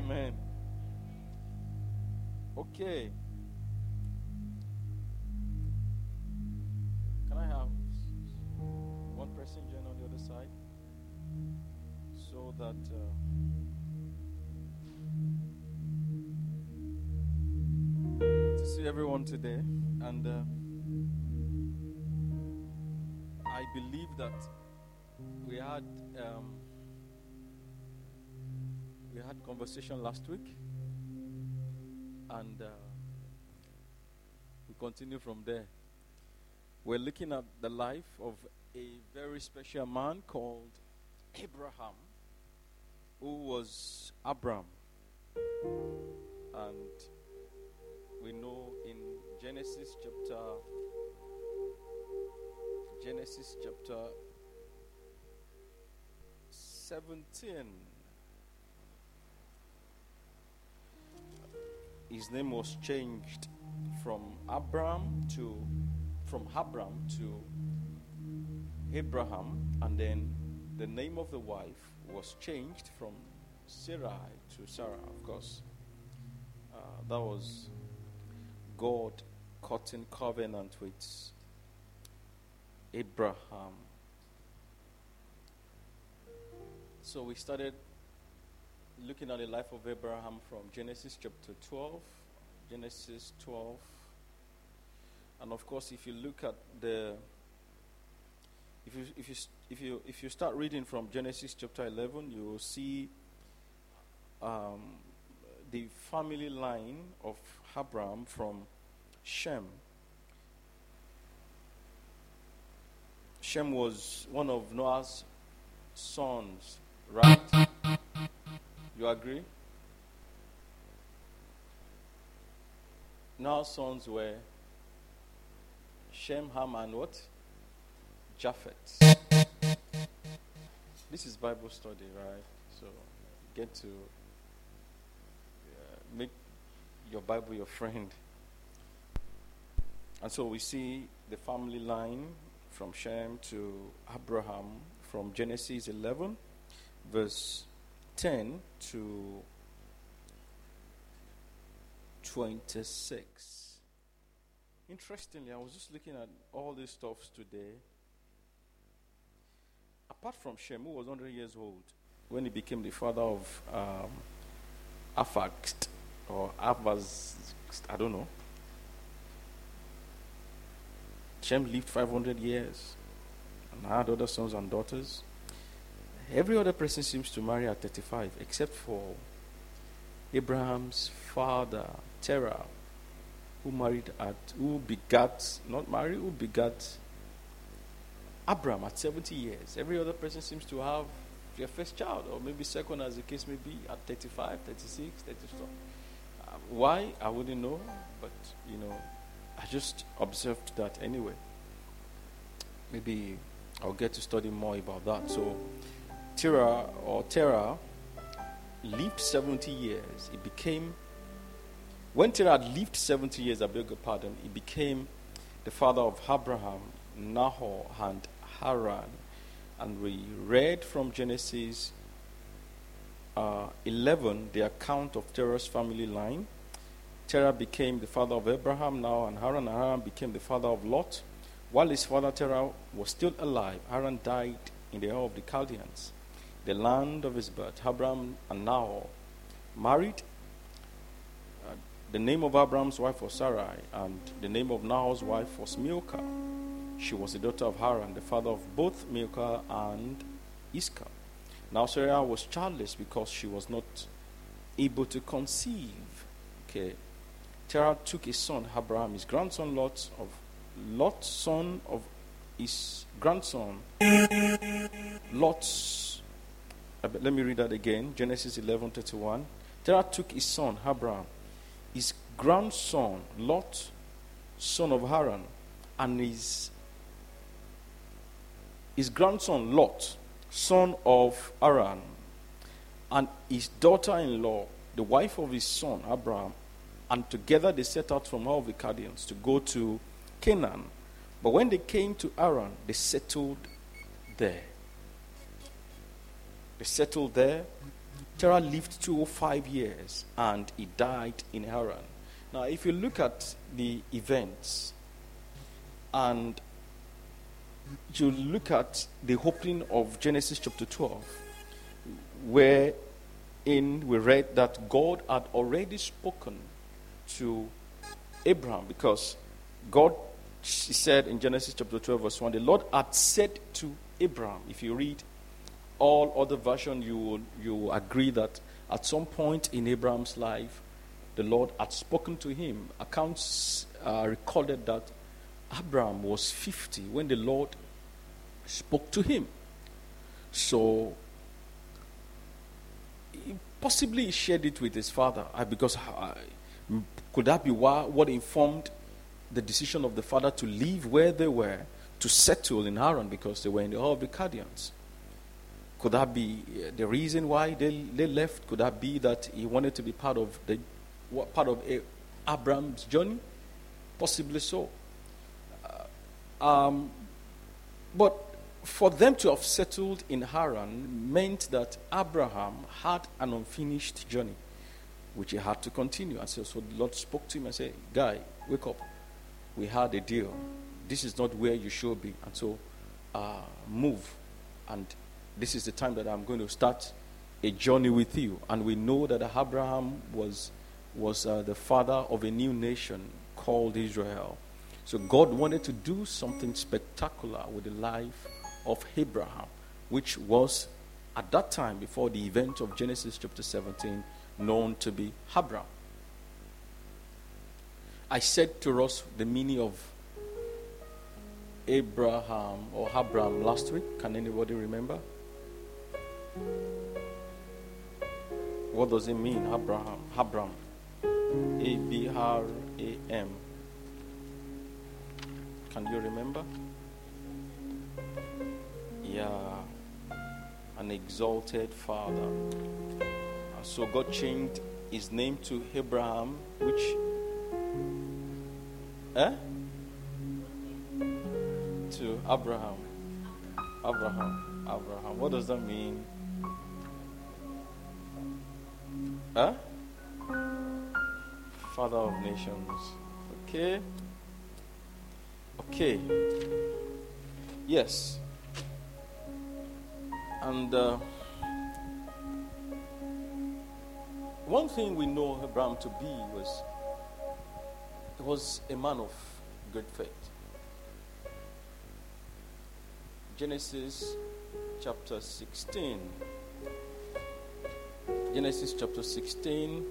Amen. Okay. Can I have one person join on the other side so that uh, to see everyone today and uh, I believe that we had um, we had conversation last week and uh, we continue from there. We're looking at the life of a very special man called Abraham, who was Abram. And we know in Genesis chapter Genesis chapter 17 his name was changed from Abram to from Abram to Abraham, and then the name of the wife was changed from Sarai to Sarah. Of course, uh, that was God cutting covenant with Abraham. So we started looking at the life of Abraham from Genesis chapter 12, Genesis 12. And of course, if you look at the if you if you if you if you start reading from Genesis chapter 11, you will see um, the family line of Abraham from Shem. Shem was one of Noah's sons, right? You agree? Now sons were Shem, Ham, and what? Japheth. This is Bible study, right? So get to uh, make your Bible your friend. And so we see the family line from Shem to Abraham from Genesis 11, verse 10 to 26. Interestingly, I was just looking at all these stuffs today. Apart from Shem, who was 100 years old when he became the father of um, or Avaz, I don't know. Shem lived 500 years and had other sons and daughters. Every other person seems to marry at 35 except for Abraham's father, Terah, who married at, who begat, not married, who begat Abraham at 70 years. Every other person seems to have their first child, or maybe second, as the case may be, at 35, 36, 34. Uh, why? I wouldn't know, but you know, I just observed that anyway. Maybe I'll get to study more about that. So, Terah or Terah lived 70 years. it became, when Terah lived 70 years, I beg your pardon, he became the father of Abraham, Nahor, and Haran. And we read from Genesis uh, 11 the account of Terah's family line. Terah became the father of Abraham Nahor, and Haran, Haran became the father of Lot. While his father Terah was still alive, Haran died in the Ur of the Chaldeans, the land of his birth. Abraham and Nahor married. Uh, the name of Abraham's wife was Sarai, and the name of Nahor's wife was Milcah. She was the daughter of Haran, the father of both Milcah and Iscah. Now Sarah was childless because she was not able to conceive. Okay. Terah took his son Abraham, his grandson Lot, of Lot's son of his grandson. Lot's. Let me read that again. Genesis 11:31. Terah took his son Abraham, his grandson Lot, son of Haran, and his his grandson Lot, son of Haran, and his daughter-in-law, the wife of his son Abraham, and together they set out from of the Chaldeans to go to Canaan. But when they came to Haran, they settled there. They settled there, Terah lived 205 years and he died in Haran. Now, if you look at the events and you look at the opening of Genesis chapter 12, wherein we read that God had already spoken to Abraham because God said in Genesis chapter 12, verse 1, the Lord had said to Abraham, if you read all other versions, you will, you agree that at some point in Abraham's life, the Lord had spoken to him. Accounts uh, recorded that Abraham was 50 when the Lord spoke to him. So, possibly he shared it with his father uh, because uh, could that be why, what informed the decision of the father to leave where they were to settle in Haran because they were in the Hall of the Chaldeans? Could that be uh, the reason why they, they left? Could that be that he wanted to be part of the part of Abraham's journey? Possibly so. Uh, um, but for them to have settled in Haran meant that Abraham had an unfinished journey, which he had to continue. And so, so the Lord spoke to him and said, Guy, wake up. We had a deal. This is not where you should be. And so uh, move. And this is the time that I'm going to start a journey with you. And we know that Abraham was, was uh, the father of a new nation called Israel. So God wanted to do something spectacular with the life of Abraham, which was at that time, before the event of Genesis chapter 17, known to be Abram. I said to us the meaning of Abraham or Abram last week. Can anybody remember? What does it mean, Abraham? Abram. A B R A M. Can you remember? Yeah, an exalted father. So God changed his name to Abraham, which, eh? To Abraham. Abraham. Abraham. What does that mean? Huh? Father of nations. Okay. Okay. Yes. And uh, one thing we know Abraham to be was he was a man of great faith. Genesis chapter 16. Genesis chapter 16.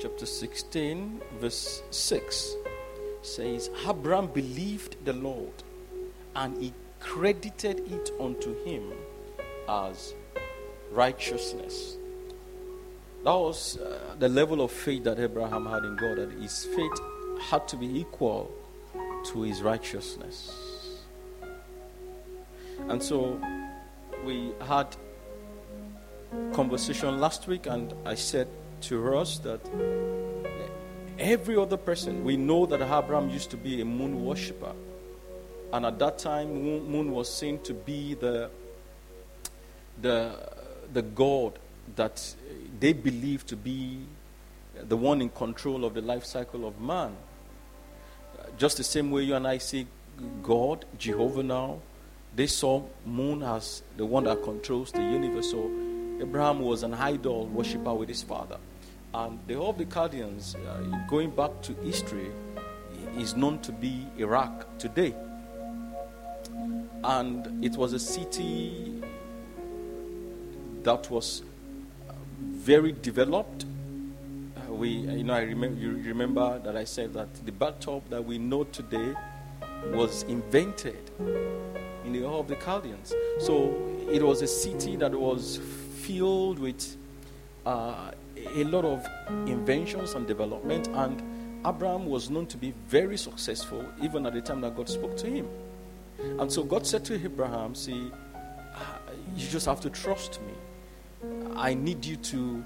Chapter 16, verse 6 says, Abraham believed the Lord, and he credited it unto him as righteousness. That was uh, the level of faith that Abraham had in God, that his faith had to be equal to his righteousness. And so we had conversation last week, and I said to us that every other person, we know that Abraham used to be a moon worshiper. And at that time, moon was seen to be the, the, the God that they believed to be the one in control of the life cycle of man. Just the same way you and I see God, Jehovah now, they saw moon as the one that controls the universe. So Abraham was an idol worshiper with his father. And the whole of the Chaldeans, uh, going back to history, is known to be Iraq today and it was a city that was very developed. Uh, we, you know, I remember you remember that I said that the bathtub that we know today was invented in the Hall of the Chaldeans. So it was a city that was filled with uh, a lot of inventions and development, and Abraham was known to be very successful even at the time that God spoke to him. And so God said to Abraham, See, you just have to trust me. I need you to,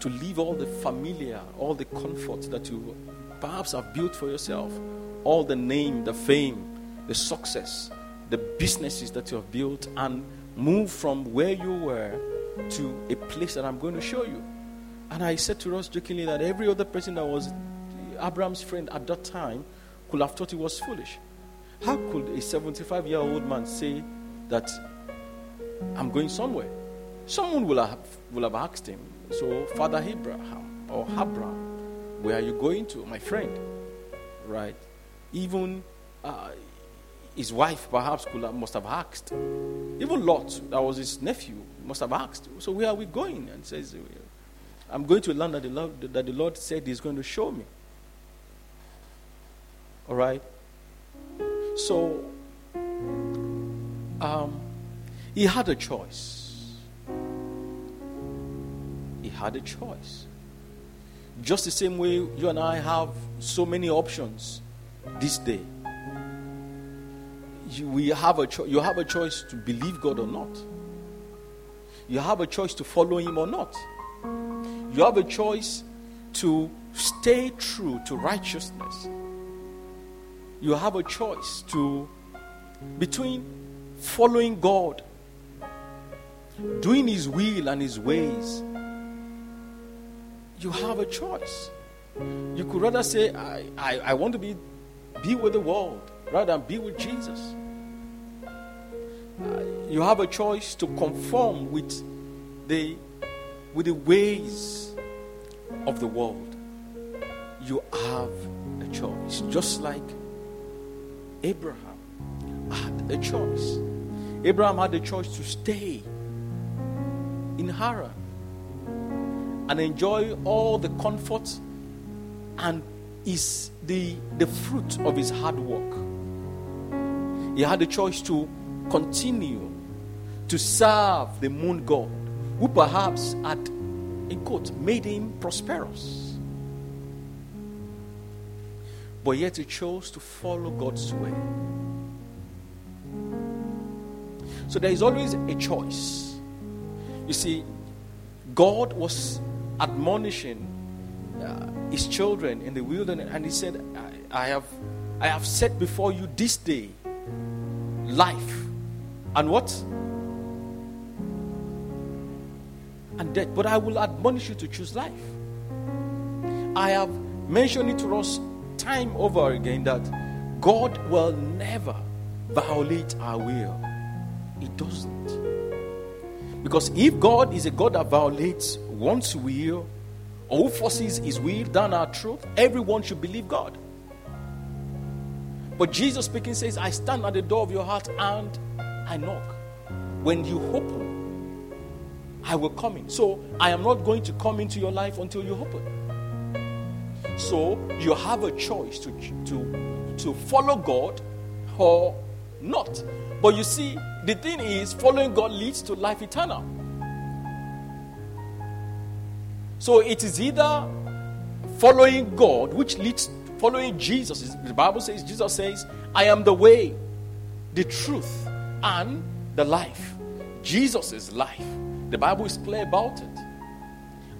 to leave all the familiar, all the comforts that you perhaps have built for yourself, all the name, the fame, the success, the businesses that you have built, and Move from where you were to a place that I'm going to show you. And I said to Ross jokingly that every other person that was Abraham's friend at that time could have thought he was foolish. How could a 75 year old man say that I'm going somewhere? Someone will have, will have asked him, So, Father Abraham or Abraham, where are you going to, my friend? Right? Even uh, his wife perhaps could have, must have asked. Even Lot, that was his nephew, must have asked. So, where are we going? And says, I'm going to land that the Lord, that the Lord said He's going to show me. All right? So, um, he had a choice. He had a choice. Just the same way you and I have so many options this day. You, we have a cho- you have a choice to believe God or not. You have a choice to follow Him or not. You have a choice to stay true to righteousness you have a choice to between following God, doing His will and His ways. You have a choice. You could rather say, I, I, I want to be, be with the world rather than be with Jesus. Uh, you have a choice to conform with the, with the ways of the world. You have a choice. Just like Abraham had a choice. Abraham had a choice to stay in Haran and enjoy all the comfort and is the, the fruit of his hard work. He had a choice to continue to serve the moon god, who perhaps had, in quote, made him prosperous. But yet he chose to follow God's way. So there is always a choice. You see, God was admonishing uh, his children in the wilderness, and he said, I, I, have, I have set before you this day life and what? And death. But I will admonish you to choose life. I have mentioned it to us time over again that God will never violate our will. He doesn't. Because if God is a God that violates one's will who forces his will down our throat, everyone should believe God. But Jesus speaking says, I stand at the door of your heart and I knock. When you open, I will come in. So I am not going to come into your life until you open. So you have a choice to, to, to follow God or not. But you see, the thing is, following God leads to life eternal. So it is either following God, which leads following Jesus. The Bible says, Jesus says, I am the way, the truth, and the life. Jesus is life. The Bible is clear about it.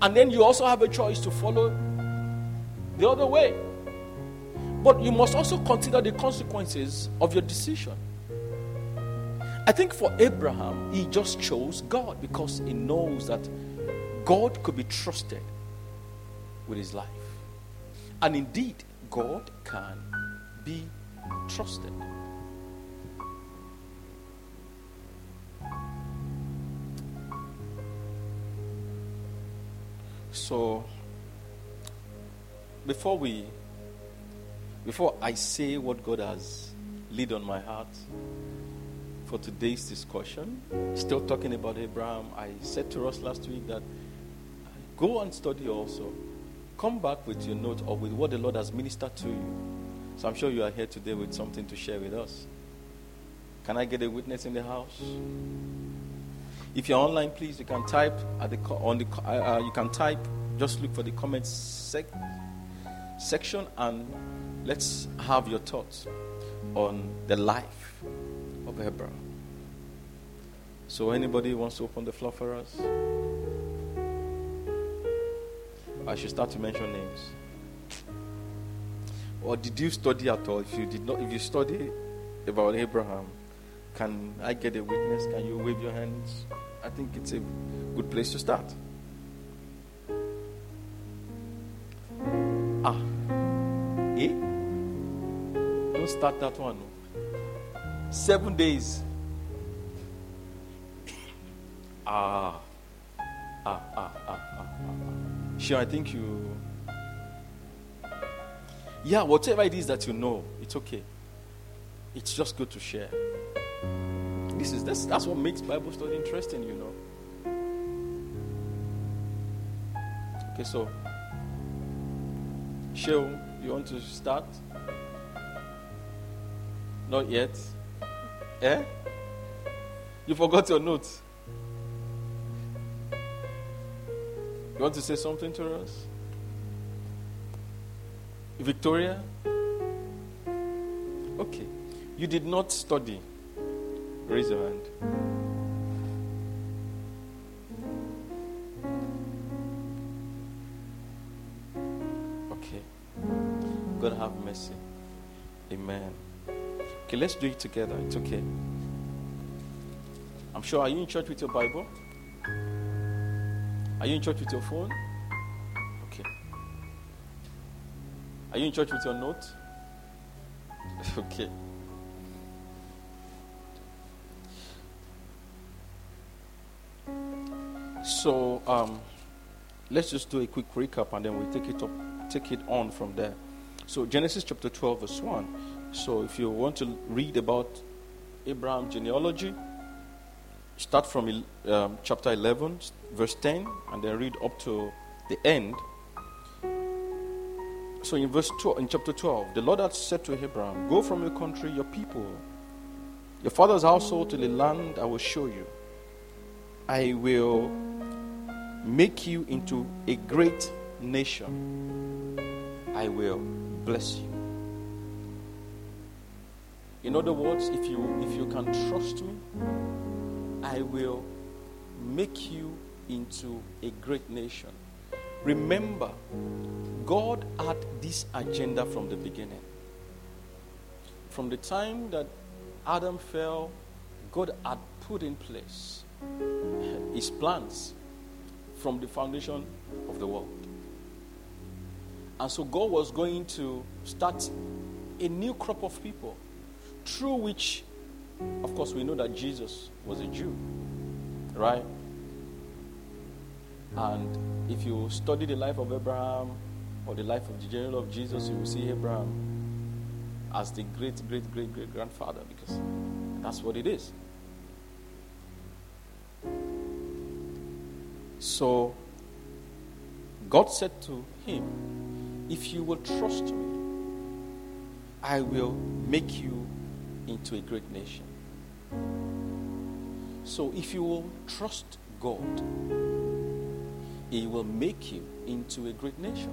And then you also have a choice to follow the other way. But you must also consider the consequences of your decision. I think for Abraham, he just chose God because he knows that God could be trusted with his life. And indeed, God can be trusted. So, before we before I say what God has laid on my heart for today's discussion, still talking about Abraham, I said to us last week that go and study also. Come back with your note or with what the Lord has ministered to you. So I'm sure you are here today with something to share with us. Can I get a witness in the house? If you're online, please you can type at the on the uh, uh you can type. Just look for the comments section section and let's have your thoughts on the life of Abraham. So, anybody wants to open the floor for us? I should start to mention names. Or did you study at all? If you did not, if you study about Abraham, Can I get a witness? Can you wave your hands? I think it's a good place to start. Ah. Eh? Don't start that one. Seven days. ah. Sure, I think you. Yeah, whatever it is that you know, it's okay. It's just good to share. This is that's, that's what makes Bible study interesting, you know. Okay, so Sheol, you want to start? Not yet. Eh? You forgot your notes. You want to say something to us? Victoria? Okay. You did not study. Raise your hand. Okay. God have mercy. Amen. Okay, let's do it together. It's okay. I'm sure. Are you in church with your Bible? Are you in church with your phone? Okay. Are you in church with your note? okay. So um, let's just do a quick recap and then we take it up, take it on from there. So Genesis chapter 12, verse 1. So if you want to read about Abraham genealogy, start from um, chapter 11, verse 10, and then read up to the end. So in verse 12, in chapter 12, the Lord had said to Abraham, Go from your country, your people, your father's household to the land I will show you. I will make you into a great nation. I will bless you. In other words, if you if you can trust me, I will make you into a great nation. Remember, God had this agenda from the beginning. From the time that Adam fell, God had put in place his plans from the foundation of the world. And so God was going to start a new crop of people through which, of course, we know that Jesus was a Jew, right? And if you study the life of Abraham or the life of the general of Jesus, you will see Abraham as the great, great, great, great grandfather because that's what it is. So God said to him, If you will trust me, I will make you into a great nation. So if you will trust God, He will make you into a great nation.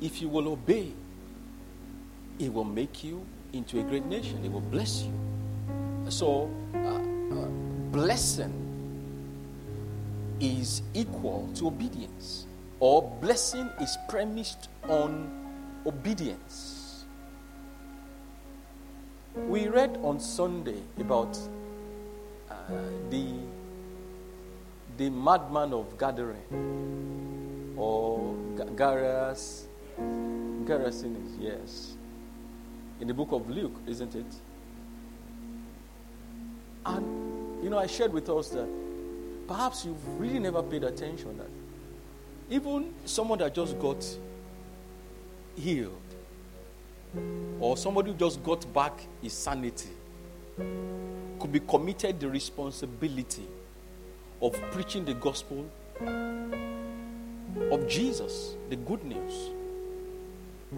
If you will obey, He will make you into a great nation. He will bless you. So, uh, uh, blessing is equal to obedience, or blessing is premised on obedience. We read on Sunday about uh, the the madman of Gadarene or Garas Gerasenes, yes, in the book of Luke, isn't it? And you know, I shared with us that perhaps you've really never paid attention that even someone that just got healed or somebody who just got back his sanity could be committed the responsibility of preaching the gospel of Jesus, the good news,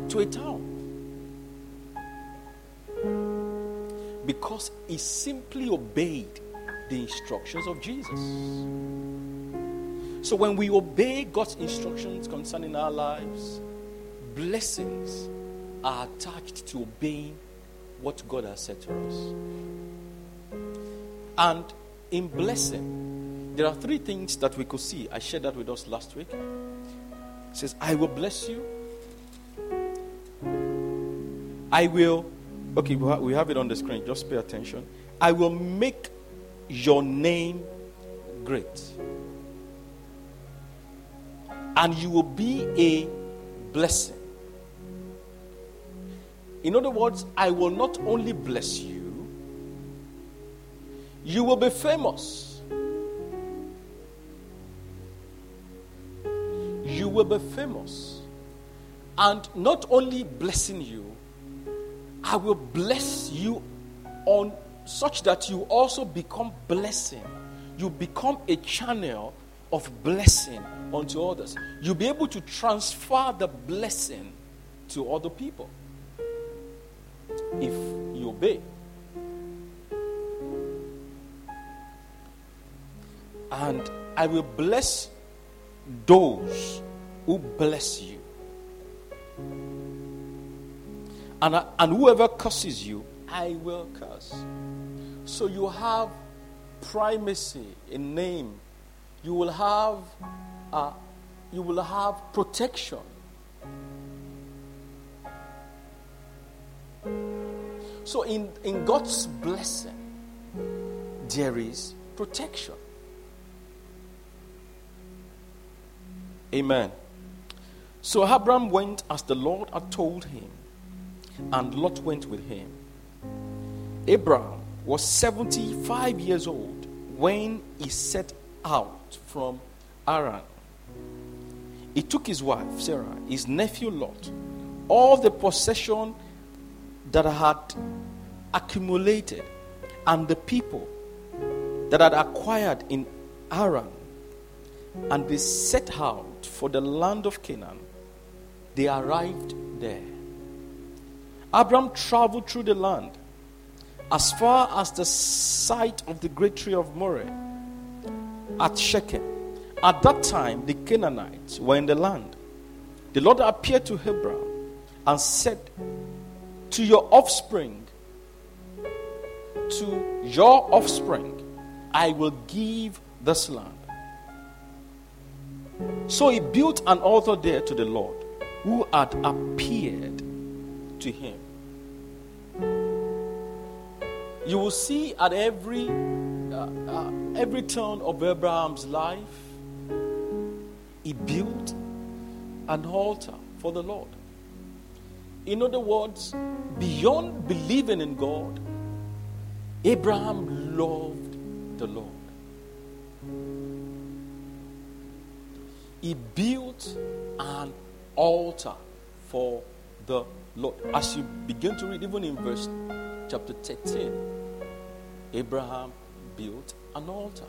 to a town. Because he simply obeyed the instructions of Jesus. So when we obey God's instructions concerning our lives, blessings are attached to obeying what God has said to us. And in blessing, there are three things that we could see. I shared that with us last week. It says, I will bless you. I will Okay, we have it on the screen. Just pay attention. I will make your name great. And you will be a blessing. In other words, I will not only bless you, you will be famous. You will be famous. And not only blessing you, I will bless you on such that you also become blessing. You become a channel of blessing unto others. You'll be able to transfer the blessing to other people if you obey. And I will bless those who bless you. And, I, and whoever curses you, I will curse. So you have primacy in name. You will have, uh, you will have protection. So in, in God's blessing, there is protection. Amen. So Abram went as the Lord had told him, and Lot went with him. Abraham was 75 years old when he set out from Haran. He took his wife, Sarah, his nephew Lot, all the possession that had accumulated, and the people that had acquired in Haran. and they set out for the land of Canaan. They arrived there. Abram traveled through the land as far as the site of the great tree of Moreh at Shechem. At that time, the Canaanites were in the land. The Lord appeared to Abram and said, To your offspring, to your offspring, I will give this land. So he built an altar there to the Lord who had appeared to him you will see at every uh, uh, every turn of Abraham's life, he built an altar for the Lord. In other words, beyond believing in God, Abraham loved the Lord. He built an altar for the Lord. As you begin to read, even in verse chapter 13, Abraham built an altar.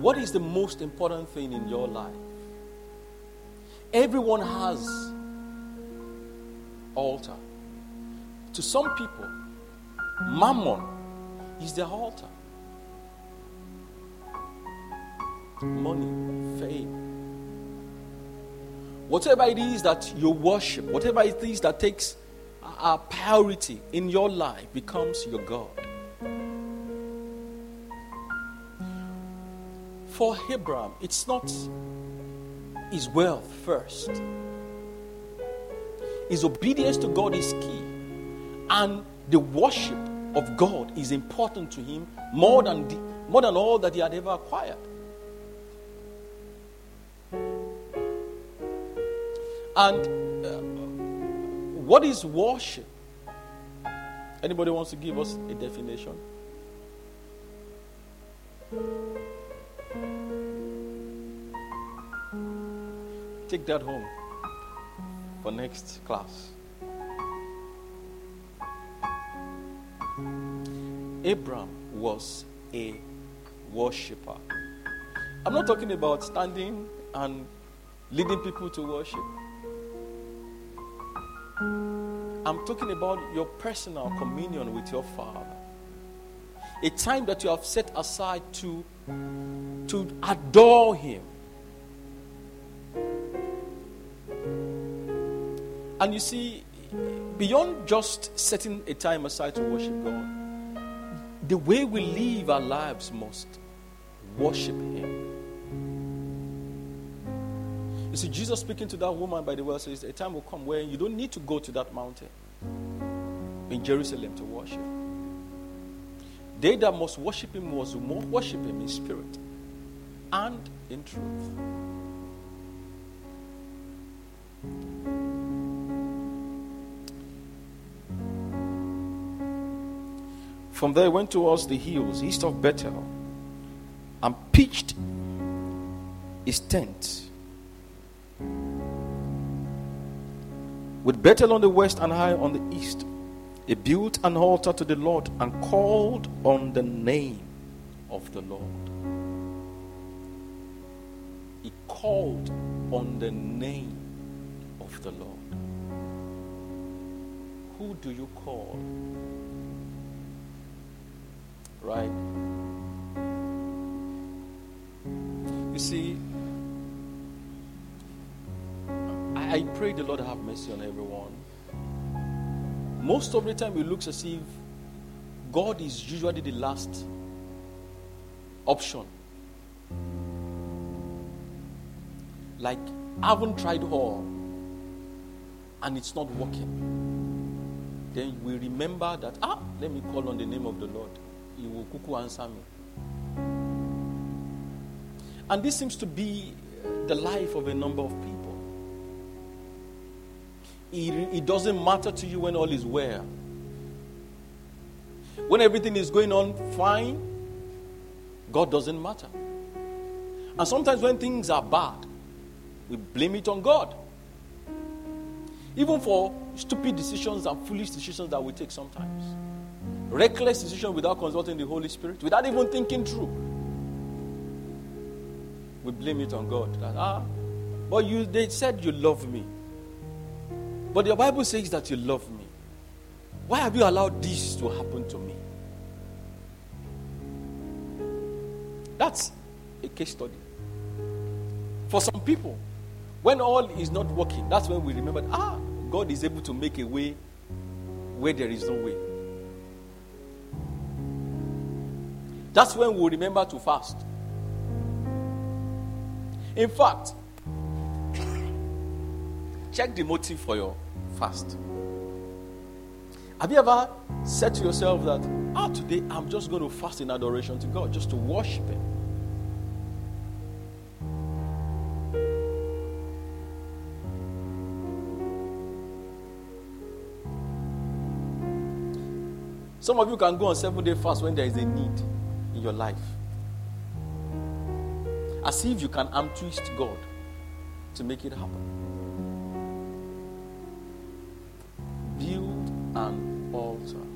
What is the most important thing in your life? Everyone has altar. To some people, mammon is their altar. Money, fame. Whatever it is that you worship, whatever it is that takes our priority in your life becomes your God. For Abraham, it's not his wealth first. His obedience to God is key. And the worship of God is important to him more than, the, more than all that he had ever acquired. And uh, what is worship? Anybody wants to give us a definition? Take that home for next class. Abram was a worshiper. I'm not talking about standing and leading people to worship. I'm talking about your personal communion with your Father. A time that you have set aside to, to adore Him. And you see, beyond just setting a time aside to worship God, the way we live our lives must worship Him. You see, Jesus speaking to that woman by the well says, A time will come when you don't need to go to that mountain in Jerusalem to worship. They that must worship him must worship him in spirit and in truth. From there, he went towards the hills east of Bethel and pitched his tent. With Bethel on the west and Ai on the east, he built an altar to the Lord and called on the name of the Lord. He called on the name of the Lord. Who do you call? Right? You see, I, I pray the Lord have mercy on everyone. Most of the time, it looks as if God is usually the last option. Like, I haven't tried all and it's not working. Then we remember that, ah, let me call on the name of the Lord. He will kuku answer me. And this seems to be uh, the life of a number of people. It, it doesn't matter to you when all is well. When everything is going on fine, God doesn't matter. And sometimes when things are bad, we blame it on God. Even for stupid decisions and foolish decisions that we take sometimes. Reckless decision without consulting the Holy Spirit, without even thinking through. We blame it on God. That, ah, but you they said you love me. But the Bible says that you love me. Why have you allowed this to happen to me? That's a case study. For some people, when all is not working, that's when we remember, ah, God is able to make a way where there is no way. That's when we remember to fast. In fact, check the motive for your fast. Have you ever said to yourself that, ah, today I'm just going to fast in adoration to God, just to worship Him? Some of you can go on seven day fast when there is a need your life. As if you can arm twist God to make it happen. Build an altar.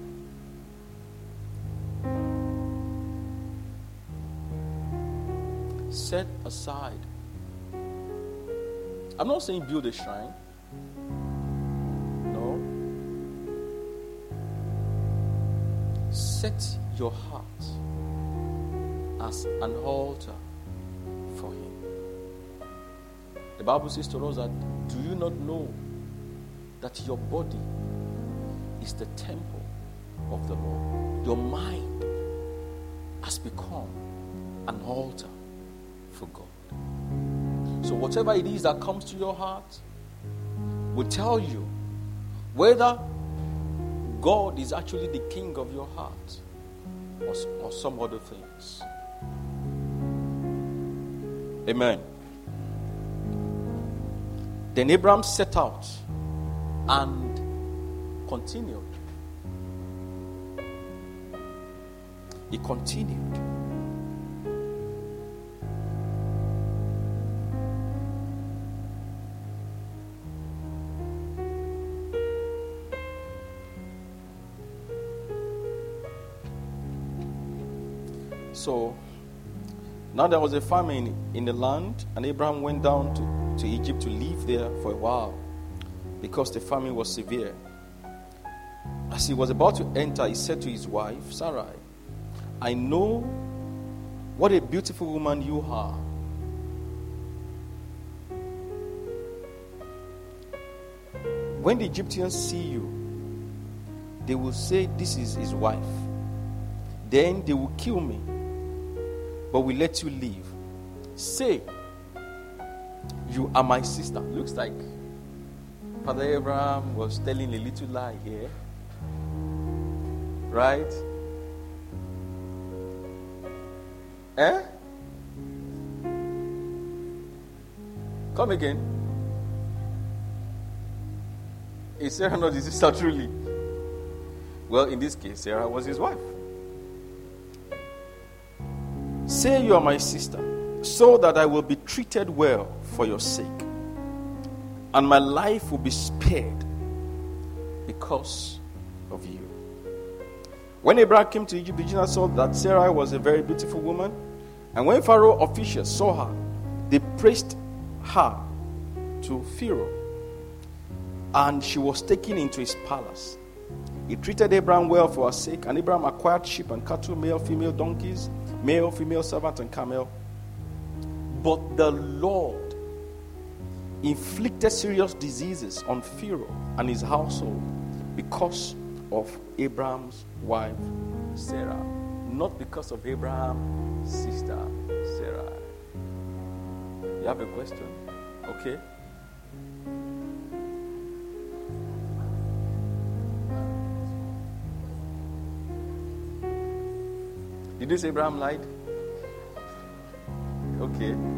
Set aside. I'm not saying build a shrine. No. Set your heart as an altar for Him. The Bible says to us that do you not know that your body is the temple of the Lord? Your mind has become an altar for God. So, whatever it is that comes to your heart will tell you whether God is actually the king of your heart or, or some other things. Amen. Then Abraham set out and continued. He continued. So now there was a famine in the land, and Abraham went down to, to Egypt to live there for a while because the famine was severe. As he was about to enter, he said to his wife, Sarai, I know what a beautiful woman you are. When the Egyptians see you, they will say, This is his wife. Then they will kill me but we let you live. Say, You are my sister. Looks like Father Abraham was telling a little lie here. Right? Eh? Come again. Is Sarah not his sister truly? Well, in this case, Sarah was his wife. Say you are my sister, so that I will be treated well for your sake, and my life will be spared because of you. When Abraham came to Egypt, the Egyptians saw that Sarah was a very beautiful woman, and when Pharaoh officials saw her, they praised her to Pharaoh, and she was taken into his palace. He treated Abraham well for her sake, and Abraham acquired sheep and cattle, male, female donkeys, male, female servant, and camel. But the Lord inflicted serious diseases on Pharaoh and his household because of Abraham's wife Sarah, not because of Abraham's sister Sarah. You have a question? Okay. You say Abraham lied? Okay.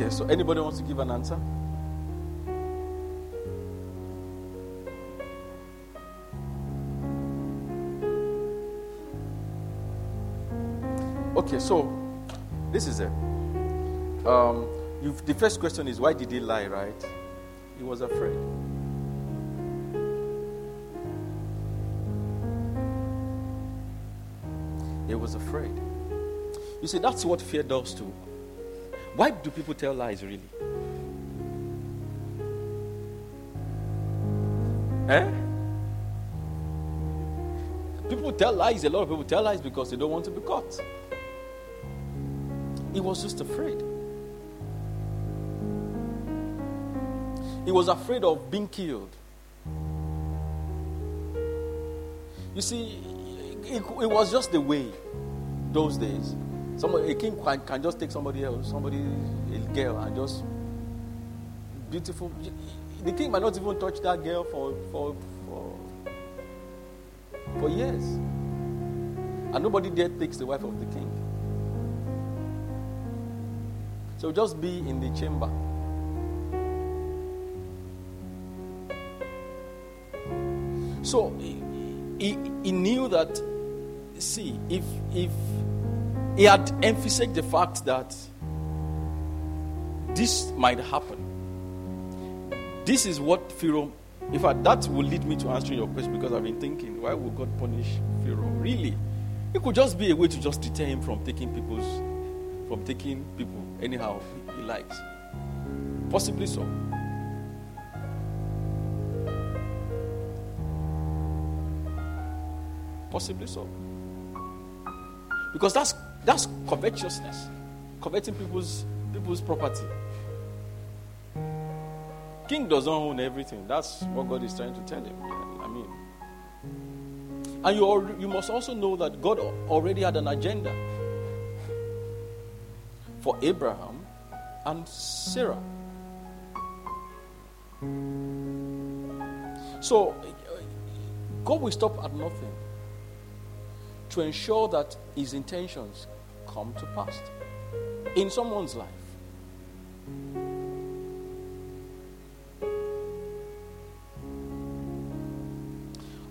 Okay, so anybody wants to give an answer? Okay, so this is it. Um, the first question is why did he lie, right? He was afraid. He was afraid. You see, that's what fear does to why do people tell lies, really? Eh? People tell lies, a lot of people tell lies because they don't want to be caught. He was just afraid. He was afraid of being killed. You see, it, it was just the way those days. Somebody, a king can, can just take somebody else, somebody, a girl, and just beautiful. The king might not even touch that girl for for for, for years, and nobody there takes the wife of the king. So just be in the chamber. So he, he, he knew that. See, if if he had emphasized the fact that this might happen. This is what Pharaoh, in fact, that will lead me to answering your question because I've been thinking, why would God punish Pharaoh? Really? It could just be a way to just deter him from taking people's, from taking people anyhow he likes. Possibly so. Possibly so. Because that's that's covetousness, coveting people's people's property. King doesn't own everything. That's what God is trying to tell him. I mean, and you you must also know that God already had an agenda for Abraham and Sarah. So God will stop at nothing to ensure that his intentions come to pass in someone's life.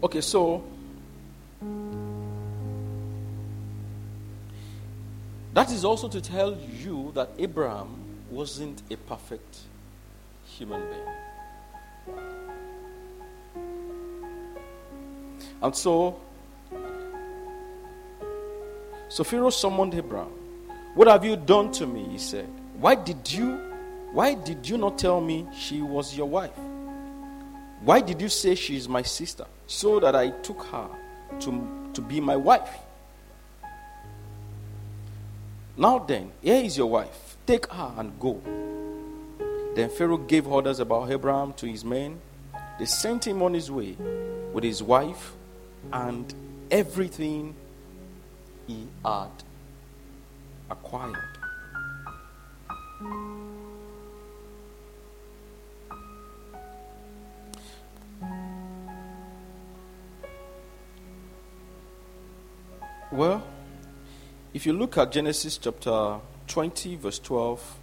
Okay, so that is also to tell you that Abraham wasn't a perfect human being. And so so Pharaoh summoned Abraham. What have you done to me? He said. Why did you why did you not tell me she was your wife? Why did you say she is my sister? So that I took her to, to be my wife. Now then, here is your wife. Take her and go. Then Pharaoh gave orders about Abraham to his men. They sent him on his way with his wife and everything he had acquired. Well, if you look at Genesis chapter 20, verse 12,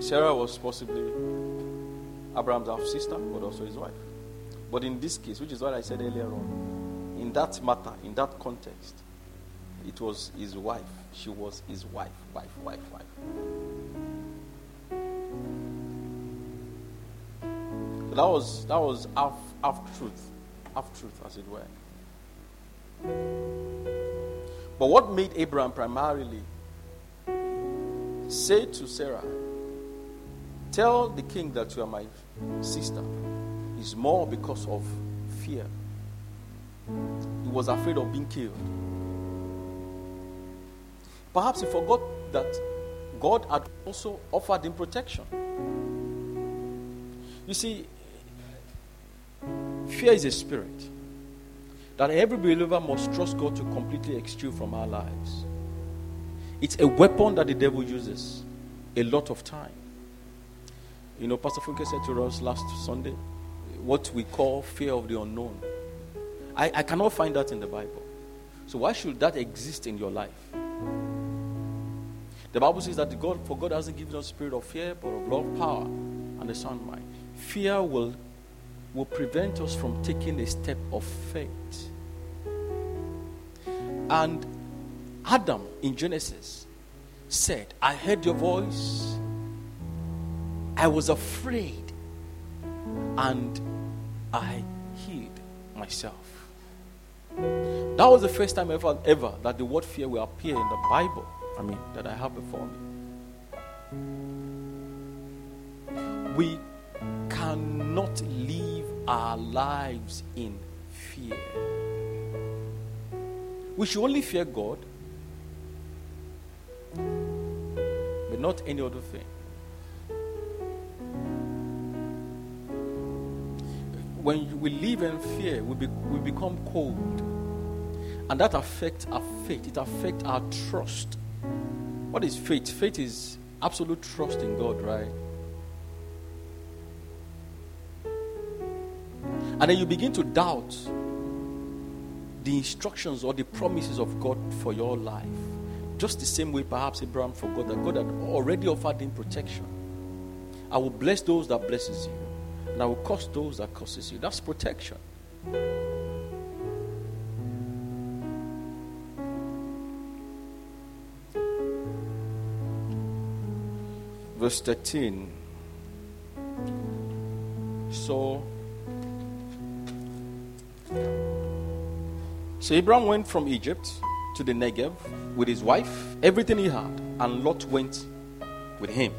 Sarah was possibly Abraham's half sister, but also his wife. But in this case, which is what I said earlier on, in that matter, in that context, it was his wife. She was his wife, wife, wife, wife. So that was that was half half truth, half truth, as it were. But what made Abraham primarily say to Sarah, Tell the king that you are my sister, is more because of fear. He was afraid of being killed. Perhaps he forgot that God had also offered him protection. You see, fear is a spirit that every believer must trust God to completely exclude from our lives. It's a weapon that the devil uses a lot of time. You know, Pastor Funke said to us last Sunday what we call fear of the unknown. I, I cannot find that in the Bible. So why should that exist in your life? The Bible says that God, for God hasn't given us spirit of fear, but of love, power, and a sound mind. Fear will, will prevent us from taking a step of faith. And Adam in Genesis said, I heard your voice, I was afraid, and I hid myself. That was the first time ever, ever that the word fear will appear in the Bible. I mean, that I have before me. We cannot live our lives in fear. We should only fear God, but not any other thing. When we live in fear, we, be, we become cold. And that affects our faith, it affects our trust. What is faith? Faith is absolute trust in God, right? And then you begin to doubt the instructions or the promises of God for your life. Just the same way, perhaps Abraham forgot that God had already offered him protection. I will bless those that blesses you, I will curse those that curses you. That's protection. verse 13. So, so Abraham went from Egypt to the Negev with his wife, everything he had, and Lot went with him.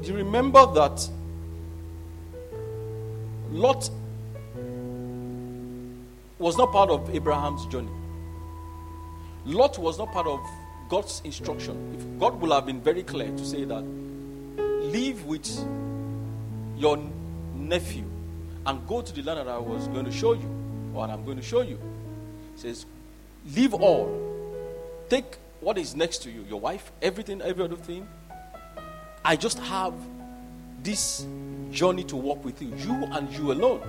Do you remember that Lot was not part of Abraham's journey? Lot was not part of God's instruction, if God would have been very clear to say that leave with your nephew and go to the land that I was going to show you, or I'm going to show you. He says, leave all. Take what is next to you, your wife, everything, every other thing. I just have this journey to walk with you, you and you alone.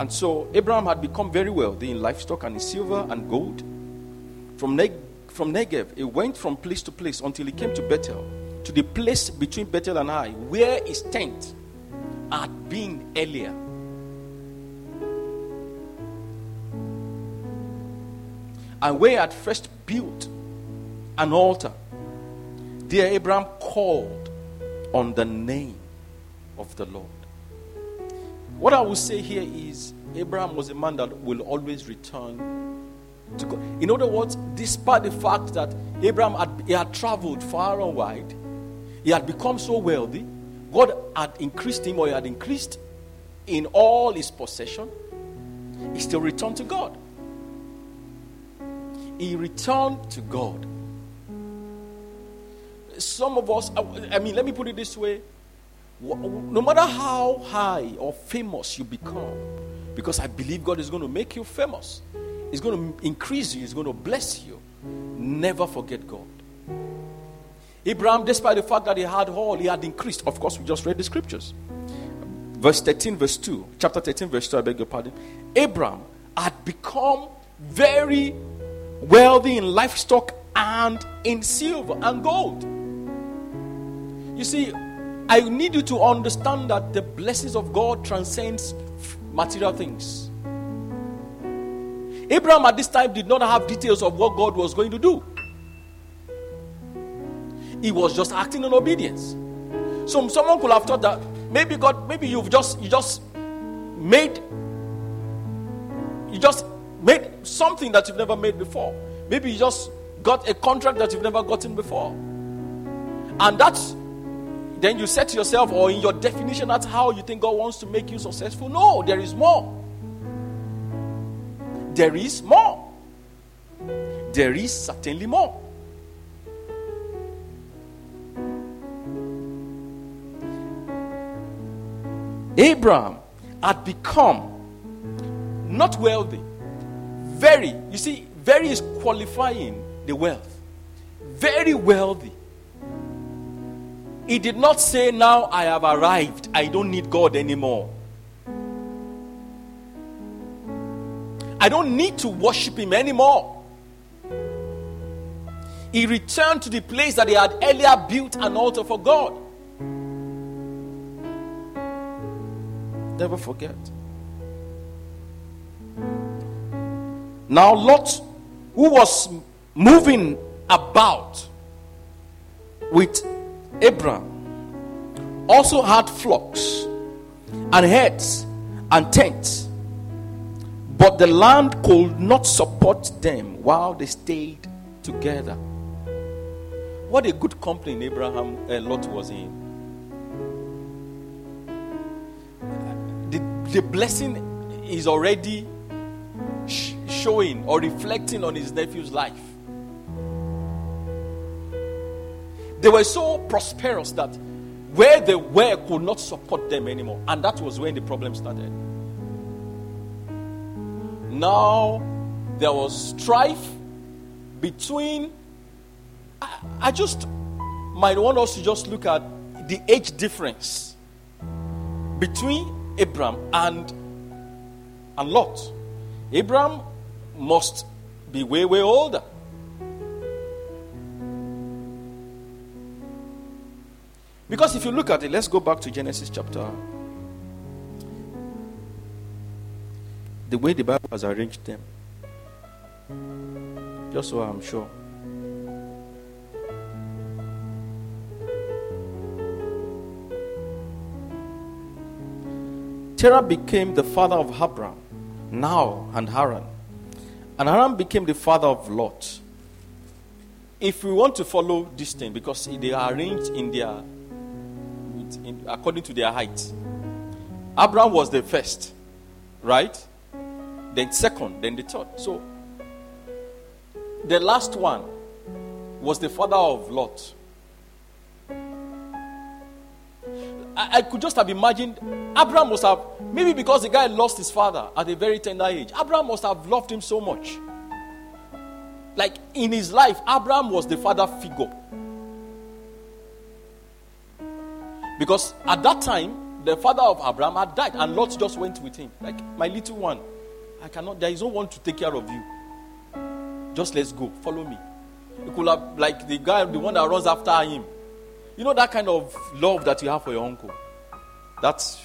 And so Abraham had become very wealthy in livestock and in silver and gold. From Neg- from Negev, he went from place to place until he came to Bethel, to the place between Bethel and Ai, where his tent had been earlier. And where he had first built an altar, there Abraham called on the name of the Lord. What I will say here is Abraham was a man that will always return to God. In other words, despite the fact that Abraham had, he had traveled far and wide, he had become so wealthy. God had increased him, or he had increased in all his possession. He still returned to God. He returned to God. Some of us, I mean, let me put it this way no matter how high or famous you become, because I believe God is going to make you famous, He's going to increase you, He's going to bless you. Never forget God. Abraham, despite the fact that he had all, he had increased. Of course, we just read the scriptures. Verse 13, verse 2, chapter 13, verse 2, I beg your pardon. Abraham had become very wealthy in livestock and in silver and gold. You see, I need you to understand that the blessings of God transcends material things. Abraham at this time did not have details of what God was going to do. He was just acting in obedience. So someone could have thought that maybe God, maybe you've just you just made you just made something that you've never made before. Maybe you just got a contract that you've never gotten before. And that's then you set yourself, or in your definition, that's how you think God wants to make you successful. No, there is more. There is more. There is certainly more. Abraham had become not wealthy, very, you see, very is qualifying the wealth. Very wealthy. He did not say, Now I have arrived. I don't need God anymore. I don't need to worship Him anymore. He returned to the place that he had earlier built an altar for God. Never forget. Now, Lot, who was moving about with Abraham also had flocks and herds and tents, but the land could not support them while they stayed together. What a good company Abraham uh, Lot was in. The, the blessing is already sh- showing or reflecting on his nephew's life. They were so prosperous that where they were could not support them anymore. And that was when the problem started. Now there was strife between. I, I just might want us to just look at the age difference between Abraham and, and Lot. Abraham must be way, way older. Because if you look at it, let's go back to Genesis chapter. The way the Bible has arranged them. Just so I'm sure. Terah became the father of Abram, now and Haran. And Haran became the father of Lot. If we want to follow this thing, because they are arranged in their in, according to their height. Abraham was the first, right? Then second, then the third. So the last one was the father of Lot. I, I could just have imagined Abraham must have, maybe because the guy lost his father at a very tender age, Abraham must have loved him so much. Like in his life, Abraham was the father figure. Because at that time, the father of Abraham had died, and Lot just went with him. Like, my little one, I cannot, there is no one to take care of you. Just let's go, follow me. You could have, like, the guy, the one that runs after him. You know that kind of love that you have for your uncle? That's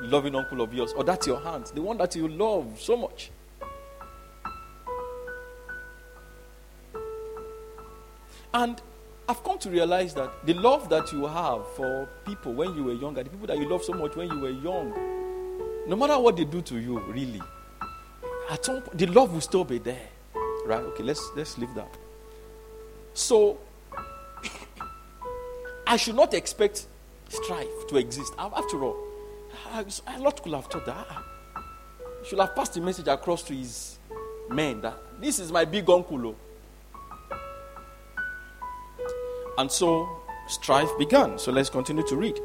loving uncle of yours, or that's your aunt, the one that you love so much. And I've come to realize that the love that you have for people when you were younger, the people that you love so much when you were young, no matter what they do to you, really, at some point, the love will still be there. Right? Okay, let's let's leave that. So I should not expect strife to exist. After all, a lot could have thought that. Ah, should have passed the message across to his men that this is my big uncle. Oh. And so strife began. So let's continue to read.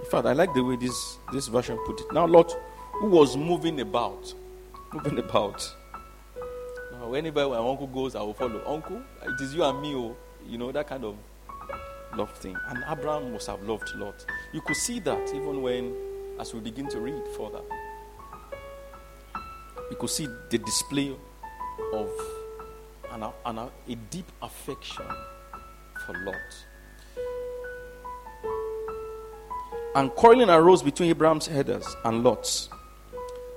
In fact, I like the way this, this version put it. Now, Lot, who was moving about, moving about. Now, my uncle goes, I will follow. Uncle, it is you and me, oh, you know, that kind of love thing. And Abraham must have loved Lot. You could see that even when, as we begin to read further, you could see the display of an, an, a deep affection for Lot. And quarreling arose between Abraham's herders and Lot's.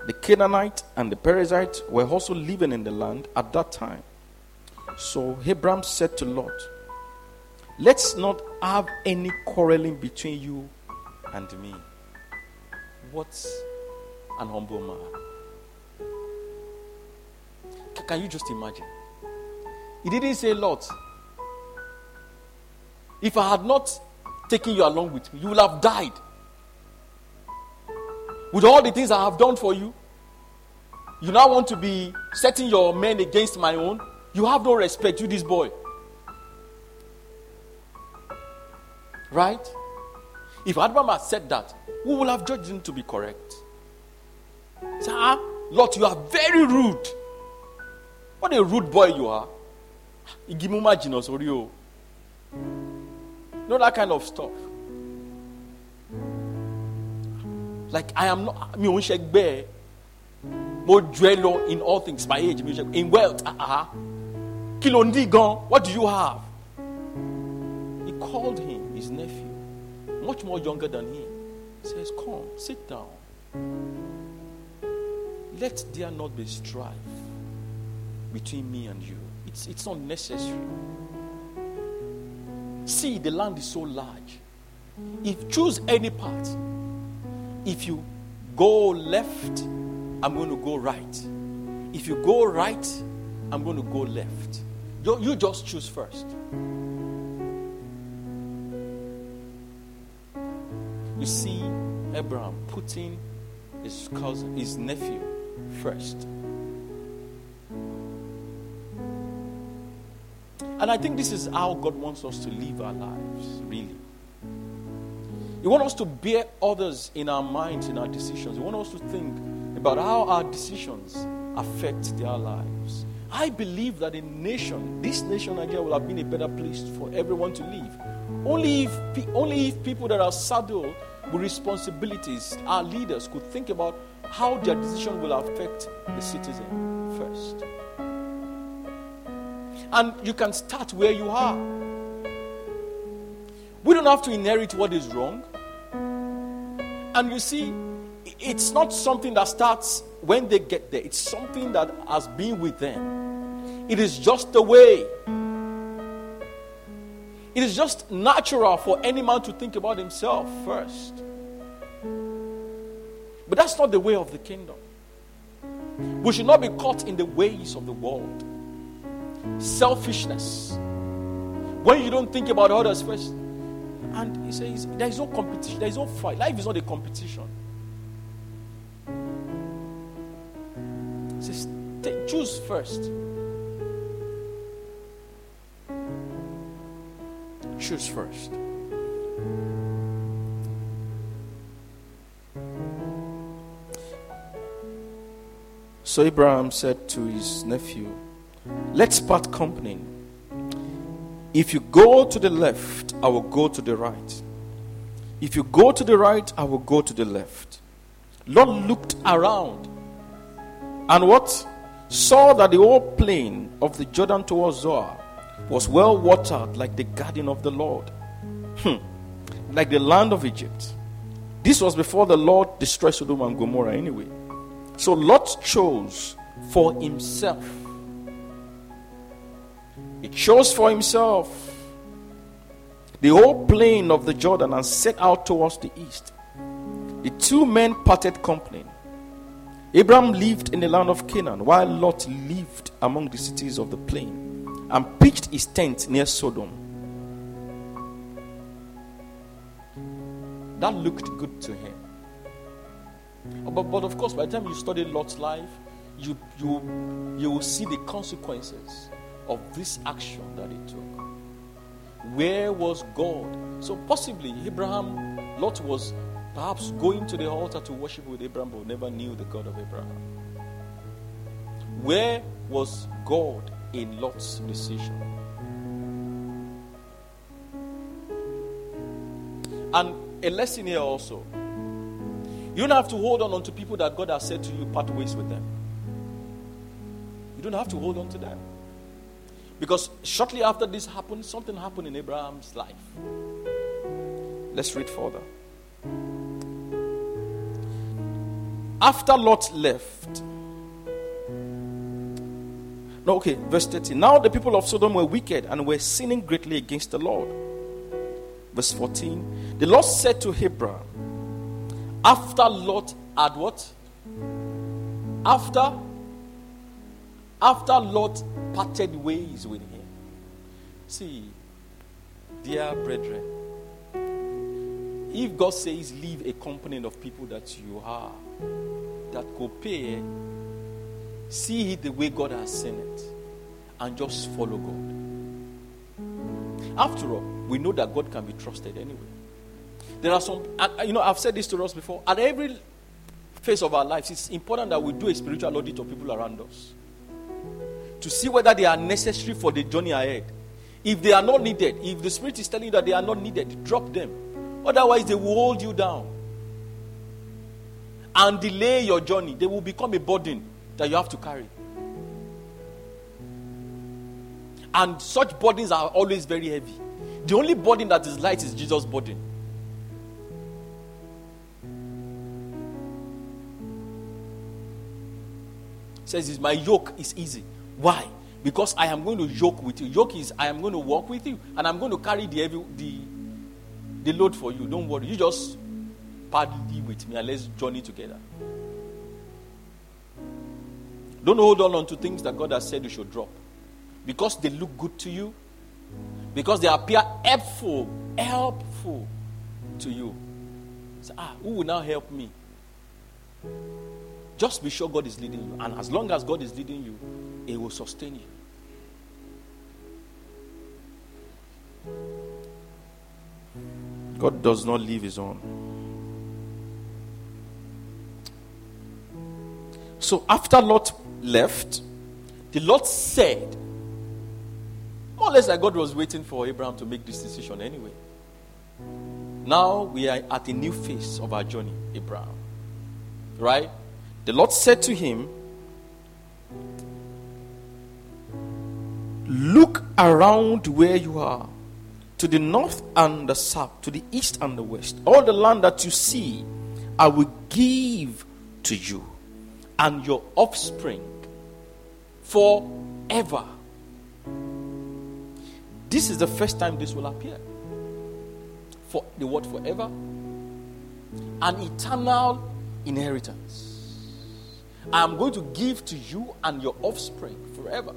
The Canaanite and the Perizzite were also living in the land at that time. So Abraham said to Lot, Let's not have any quarreling between you and me. What an humble man? Can you just imagine? He didn't say, Lot, if I had not taken you along with me, you would have died. With all the things I have done for you, you now want to be setting your men against my own. You have no respect, you this boy. Right? If Abraham had said that, we would have judged him to be correct. Sir, ah, Lot, you are very rude. What a rude boy you are. Igimuma Jinos Oreo. You know that kind of stuff. Like I am not me own bear. More dwell in all things by age. In wealth. Uh-huh. Kilondigon, what do you have? He called him, his nephew, much more younger than him. He says, Come, sit down. Let there not be strife between me and you. It's, it's not necessary. See, the land is so large. If choose any part, if you go left, I'm going to go right. If you go right, I'm going to go left. You, you just choose first. You see Abraham putting his cousin, his nephew, first. And I think this is how God wants us to live our lives, really. He wants us to bear others in our minds, in our decisions. He wants us to think about how our decisions affect their lives. I believe that a nation, this nation Nigeria, will have been a better place for everyone to live. Only if, only if people that are saddled with responsibilities, our leaders, could think about how their decision will affect the citizen first. And you can start where you are. We don't have to inherit what is wrong. And you see, it's not something that starts when they get there, it's something that has been with them. It is just the way. It is just natural for any man to think about himself first. But that's not the way of the kingdom. We should not be caught in the ways of the world selfishness. When you don't think about others first. And he says, there is no competition, there is no fight. Life is not a competition. He says, choose first. Choose first. So Abraham said to his nephew, Let's part company. If you go to the left, I will go to the right. If you go to the right, I will go to the left. Lot looked around and what? Saw that the whole plain of the Jordan towards Zoar was well watered like the garden of the Lord, hmm. like the land of Egypt. This was before the Lord destroyed Sodom and Gomorrah, anyway. So Lot chose for himself he chose for himself the whole plain of the Jordan and set out towards the east. The two men parted company. Abraham lived in the land of Canaan, while Lot lived among the cities of the plain and pitched his tent near Sodom. That looked good to him. But, but of course, by the time you study Lot's life, you, you, you will see the consequences of this action that he took. Where was God? So, possibly, Abraham, Lot was perhaps going to the altar to worship with Abraham, but never knew the God of Abraham. Where was God in Lot's decision? And a lesson here also. You don't have to hold on to people that God has said to you, part ways with them. You don't have to hold on to them. Because shortly after this happened, something happened in Abraham's life. Let's read further. After Lot left, no, okay, verse 13. Now the people of Sodom were wicked and were sinning greatly against the Lord. Verse 14. The Lord said to Abraham, after Lot had what? After after Lot parted ways with him. See, dear brethren, if God says leave a company of people that you are, that pay, see it the way God has seen it, and just follow God. After all, we know that God can be trusted anyway. There are some, you know, I've said this to us before. At every phase of our lives, it's important that we do a spiritual audit of people around us to see whether they are necessary for the journey ahead. If they are not needed, if the Spirit is telling you that they are not needed, drop them. Otherwise, they will hold you down and delay your journey. They will become a burden that you have to carry. And such burdens are always very heavy. The only burden that is light is Jesus' burden. Says, My yoke is easy. Why? Because I am going to yoke with you. Yoke is I am going to walk with you and I'm going to carry the heavy, the, the load for you. Don't worry. You just party with me and let's journey together. Don't hold on to things that God has said you should drop. Because they look good to you, because they appear helpful, helpful to you. So, ah, who will now help me? Just be sure God is leading you. And as long as God is leading you, He will sustain you. God does not leave His own. So after Lot left, the Lord said, more or less like God was waiting for Abraham to make this decision anyway. Now we are at a new phase of our journey, Abraham. Right? The Lord said to him, Look around where you are, to the north and the south, to the east and the west. All the land that you see, I will give to you and your offspring forever. This is the first time this will appear. For the word forever, an eternal inheritance. I am going to give to you and your offspring forever.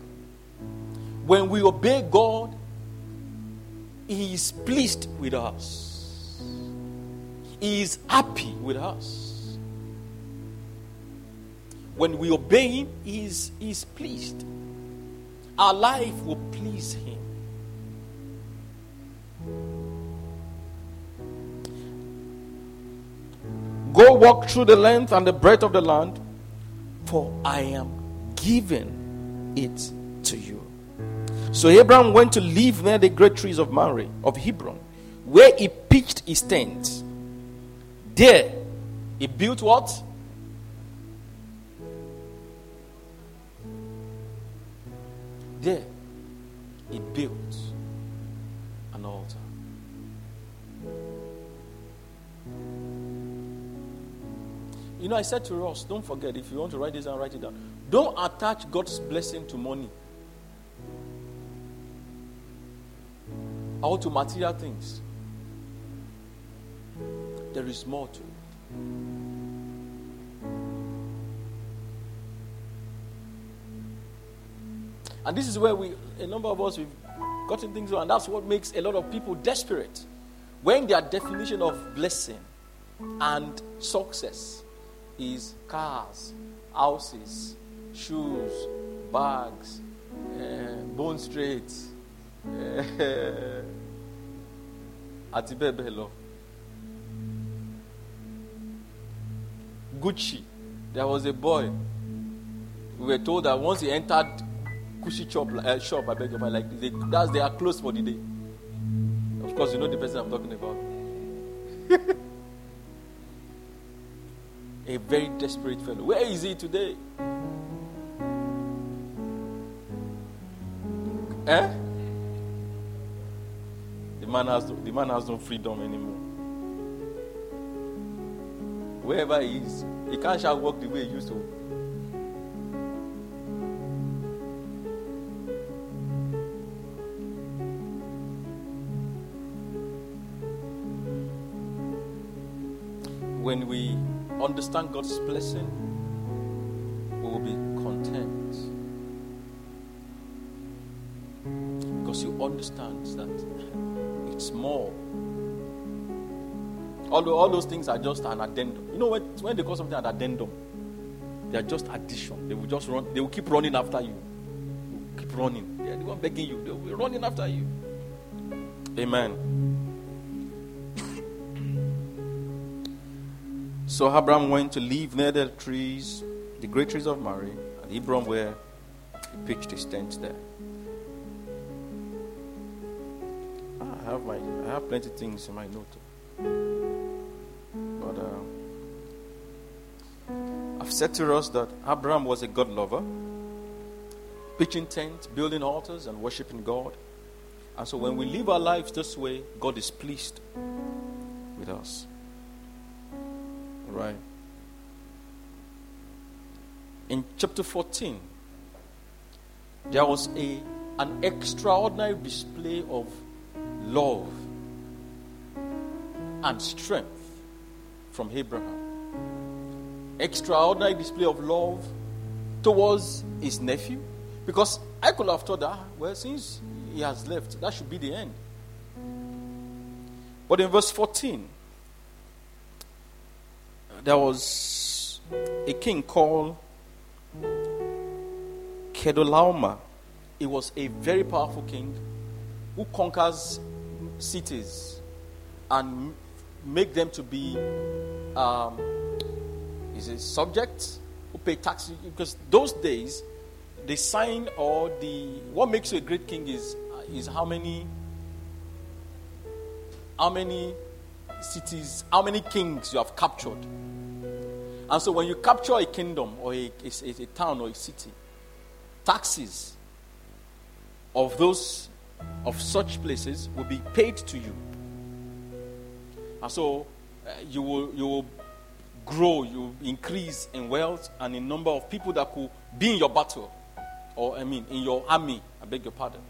When we obey God, He is pleased with us, He is happy with us. When we obey Him, He is, he is pleased. Our life will please Him. Go walk through the length and the breadth of the land for I am giving it to you. So Abraham went to live near the great trees of Mamre, of Hebron, where he pitched his tent. There, he built what? There, he built an altar. You know, I said to us, don't forget, if you want to write this down, write it down. Don't attach God's blessing to money or to material things. There is more to it. And this is where we, a number of us, we've gotten things wrong. And that's what makes a lot of people desperate. When their definition of blessing and success is cars, houses, shoes, bags, uh, bone straight, àti Gucci. There was a boy. We were told that once he entered Gucci shop, uh, shop I beg your pardon, like they, that's they are closed for the day. Of course, you know the person I'm talking about. a very desperate fellow. Where is he today? Eh? Man has the man has no freedom anymore. Wherever he is, he can't shall walk the way he used to. When we understand God's blessing, we will be content. Because you understand that more all, all those things are just an addendum. You know, when, when they call something an addendum, they are just addition. They will just run, they will keep running after you. Keep running. They are the one begging you. They will be running after you. Amen. so Abraham went to live near the trees, the great trees of Mamre, and Hebron, where he pitched his tent there. Plenty of things in my note. But uh, I've said to us that Abraham was a God lover, pitching tents, building altars, and worshiping God. And so when we live our lives this way, God is pleased with us. Right. In chapter 14, there was a, an extraordinary display of love and strength from Abraham. Extraordinary display of love towards his nephew. Because I could have thought that, ah, well, since he has left, that should be the end. But in verse 14, there was a king called Chedorlaomer. He was a very powerful king who conquers cities and make them to be um, is a subject who pay taxes because those days the sign or the what makes you a great king is is how many how many cities how many kings you have captured. And so when you capture a kingdom or a, a, a town or a city taxes of those of such places will be paid to you and so uh, you, will, you will grow, you increase in wealth and in number of people that could be in your battle, or I mean, in your army. I beg your pardon.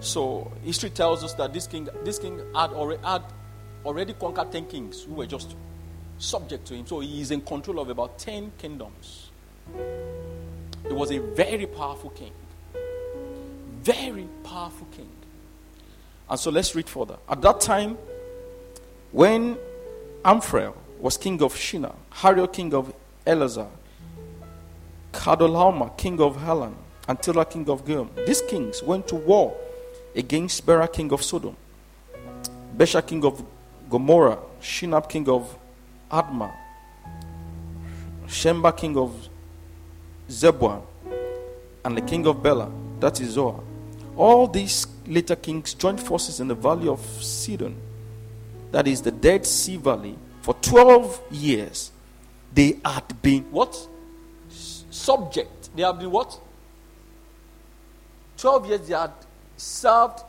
So history tells us that this king, this king had already, had already conquered ten kings who were just subject to him. So he is in control of about ten kingdoms. He was a very powerful king. Very powerful king. And so let's read further. At that time, when Amraphel was king of Shinar, Hariel king of Ellasar, Chedorlaomer king of Halan, and Tilra king of Goiim, these kings went to war against Bera king of Sodom, Birsha king of Gomorrah, Shinab king of Admah, Shemba king of Zeboim, and the king of Bela, that is Zoar. All these later kings joined forces in the valley of Siddim, that is the Dead Sea Valley, for 12 years. They had been what? Subject. They have been what? 12 years they had served.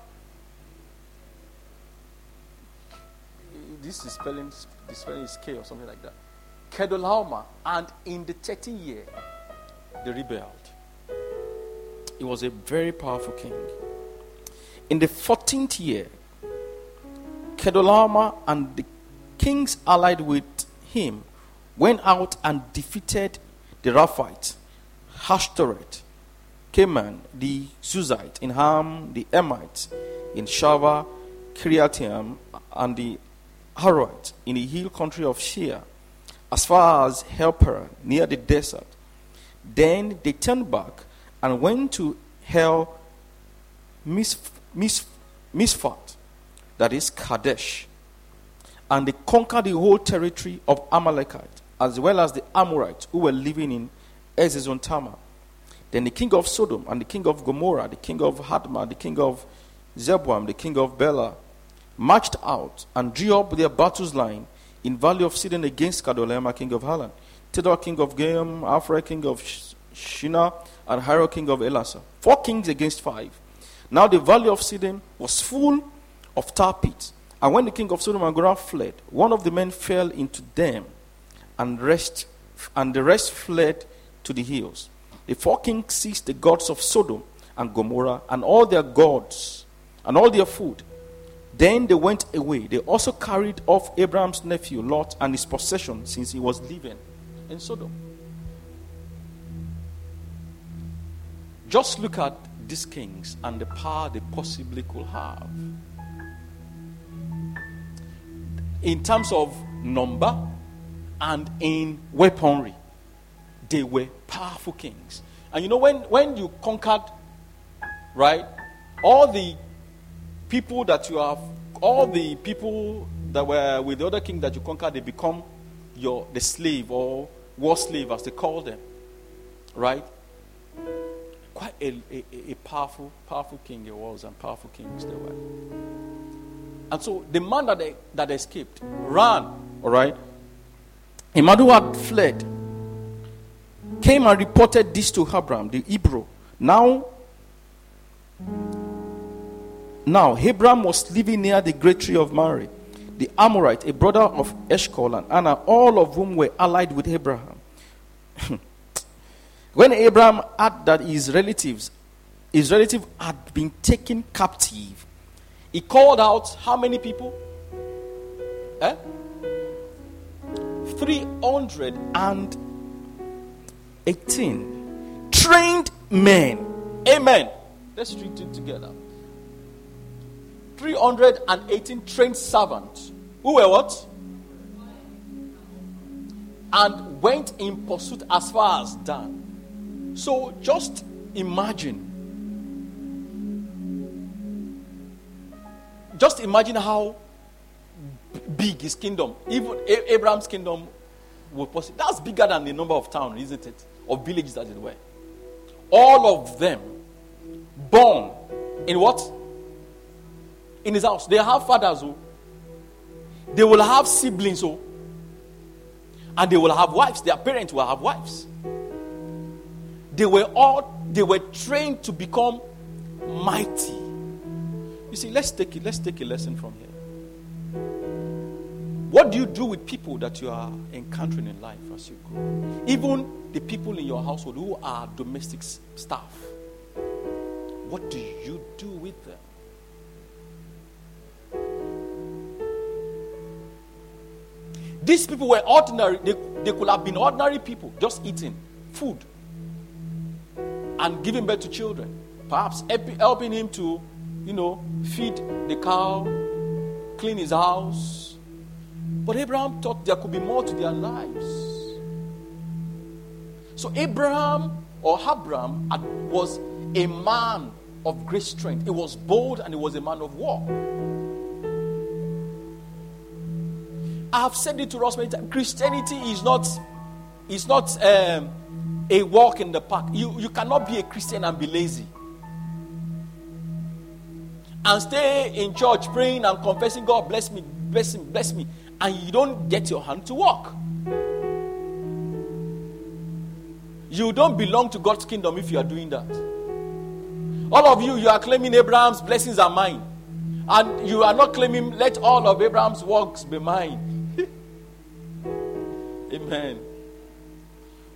This is spelling, the spelling is K or something like that. Chedorlaomer, and in the 13th year, they rebelled. He was a very powerful king. In the 14th year, Chedorlaomer and the kings allied with him went out and defeated the Rephaite, Ashteroth, Karnaim, the Zuzite, in Ham, the Emite, in Shaveh, Kiriathaim, and the Harite, in the hill country of Shia, as far as Helper, near the desert. Then they turned back and went to Hel Misfat, that is Kadesh. And they conquered the whole territory of Amalekite, as well as the Amorites who were living in Hazezon Tamar. Then the king of Sodom and the king of Gomorrah, the king of Hadma, the king of Zeboam, the king of Bela, marched out and drew up their battles line in valley of Siddim against Kedorlaomer, king of Halan, Tidal, king of Goiim, Afra, king of Shinar, and Hiram, king of Ellasar. Four kings against five. Now the valley of Siddim was full of tar pits. And when the king of Sodom and Gomorrah fled, one of the men fell into them, and rest, and the rest fled to the hills. The four kings seized the gods of Sodom and Gomorrah and all their gods and all their food. Then they went away. They also carried off Abraham's nephew Lot and his possession since he was living in Sodom. Just look at these kings and the power they possibly could have. In terms of number and in weaponry, they were powerful kings. And you know, when, when you conquered, right, all the people that you have, all the people that were with the other king that you conquered, they become your the slave or war slave as they call them. Right? Quite a, a, a, powerful, powerful king he was, and powerful kings they were. And so the man that, they, that escaped ran, all right? Who had fled came and reported this to Abram, the Hebrew. Now, now Abram was living near the great tree of Mamre, the Amorite, a brother of Eshcol and Aner, all of whom were allied with Abraham. When Abraham heard that his relatives, his relative had been taken captive, he called out how many people? Eh? 318 trained men. Amen. Let's read it together. 318 trained servants who were what? And went in pursuit as far as Dan. So just imagine. Just imagine how big his kingdom, even Abraham's kingdom, was possible. That's bigger than the number of towns, isn't it? Or villages, as it were. All of them born in what? In his house. They have fathers who. Oh. They will have siblings who. Oh. And they will have wives. Their parents will have wives. They were all they were trained to become mighty. You see, let's take it, let's take a lesson from here. What do you do with people that you are encountering in life as you grow? Even the people in your household who are domestic staff. What do you do with them? These people were ordinary, they, they could have been ordinary people, just eating food and giving birth to children. Perhaps helping him to, you know, feed the cow, clean his house. But Abraham thought there could be more to their lives. So Abraham or Abram was a man of great strength. He was bold and he was a man of war. I have said it to us many times. Christianity is not, is not um, a walk in the park. You, you cannot be a Christian and be lazy. And stay in church praying and confessing, God bless me, bless me, bless me. And you don't get your hand to walk. You don't belong to God's kingdom if you are doing that. All of you, you are claiming Abraham's blessings are mine. And you are not claiming, let all of Abraham's works be mine. Amen.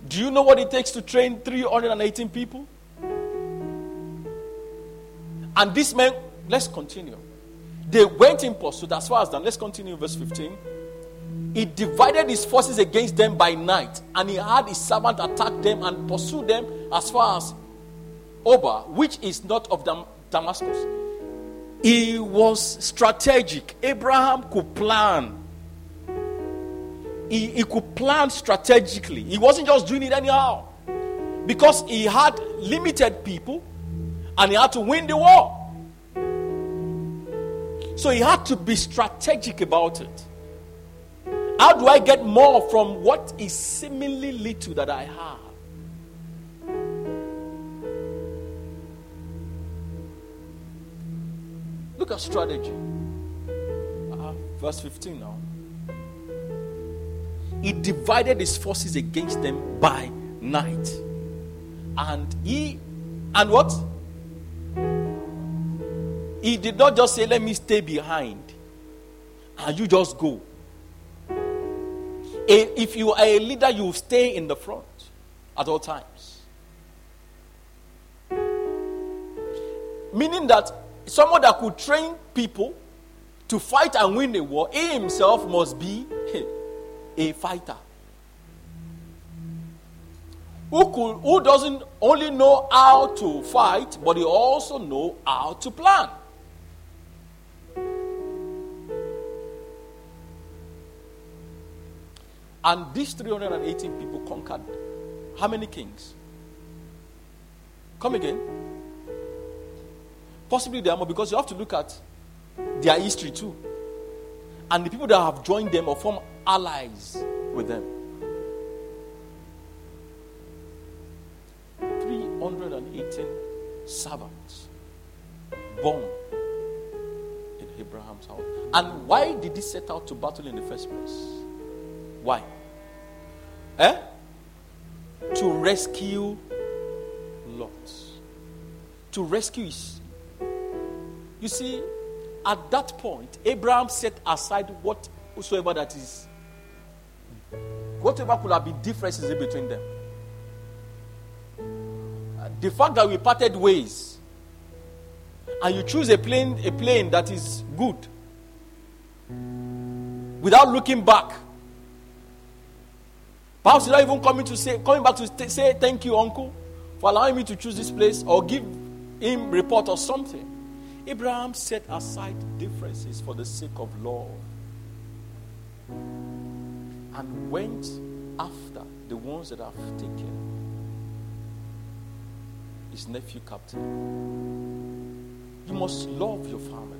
Do you know what it takes to train 318 people? And this men, let's continue. They went in pursuit as far as Dan. Let's continue, verse 15. He divided his forces against them by night, and he had his servant attack them and pursue them as far as Hobah, which is not of Dam- Damascus. He was strategic. Abraham could plan. He, he could plan strategically. He wasn't just doing it anyhow. Because he had limited people and he had to win the war. So he had to be strategic about it. How do I get more from what is seemingly little that I have? Look at strategy. Uh, verse 15 now. He divided his forces against them by night. And he, and what? He did not just say, Let me stay behind. And you just go. If you are a leader, you stay in the front at all times. Meaning that someone that could train people to fight and win a war, he himself must be a fighter. Who, could, who doesn't only know how to fight, but he also know how to plan. And these 318 people conquered how many kings? Come again. Possibly they are more because you have to look at their history too. And the people that have joined them or formed allies with them. 318 servants born in Abraham's house. And why did he set out to battle in the first place? Why? Eh? To rescue Lot. To rescue his. You see, at that point, Abraham set aside whatsoever that is, whatever could have been differences between them. The fact that we parted ways and you choose a plane, a plane that is good without looking back Perhaps he's not even coming to say, coming back to say thank you, uncle, for allowing me to choose this place or give him report or something. Abraham set aside differences for the sake of love and went after the ones that have taken his nephew captive. You must love your family.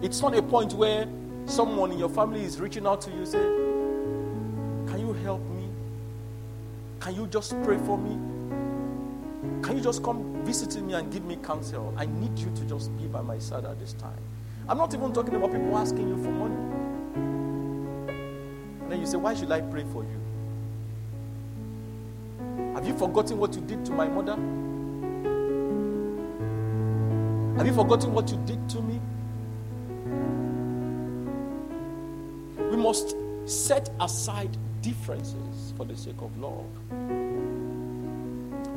It's not a point where someone in your family is reaching out to you, say, Can you help me? Can you just pray for me? Can you just come visit me and give me counsel? I need you to just be by my side at this time. I'm not even talking about people asking you for money. And then you say, Why should I pray for you? Have you forgotten what you did to my mother? Have you forgotten what you did to me? We must set aside differences for the sake of love.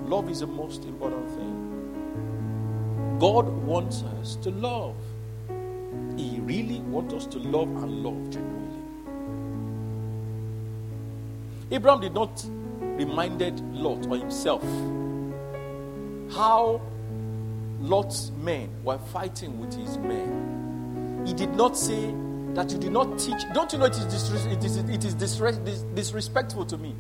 Love is the most important thing. God wants us to love. He really wants us to love and love genuinely. Abraham did not reminded Lot or himself how Lot's men were fighting with his men. He did not say, that you did not teach. Don't you know it is, disres- it is, it is disres- dis- disrespectful to me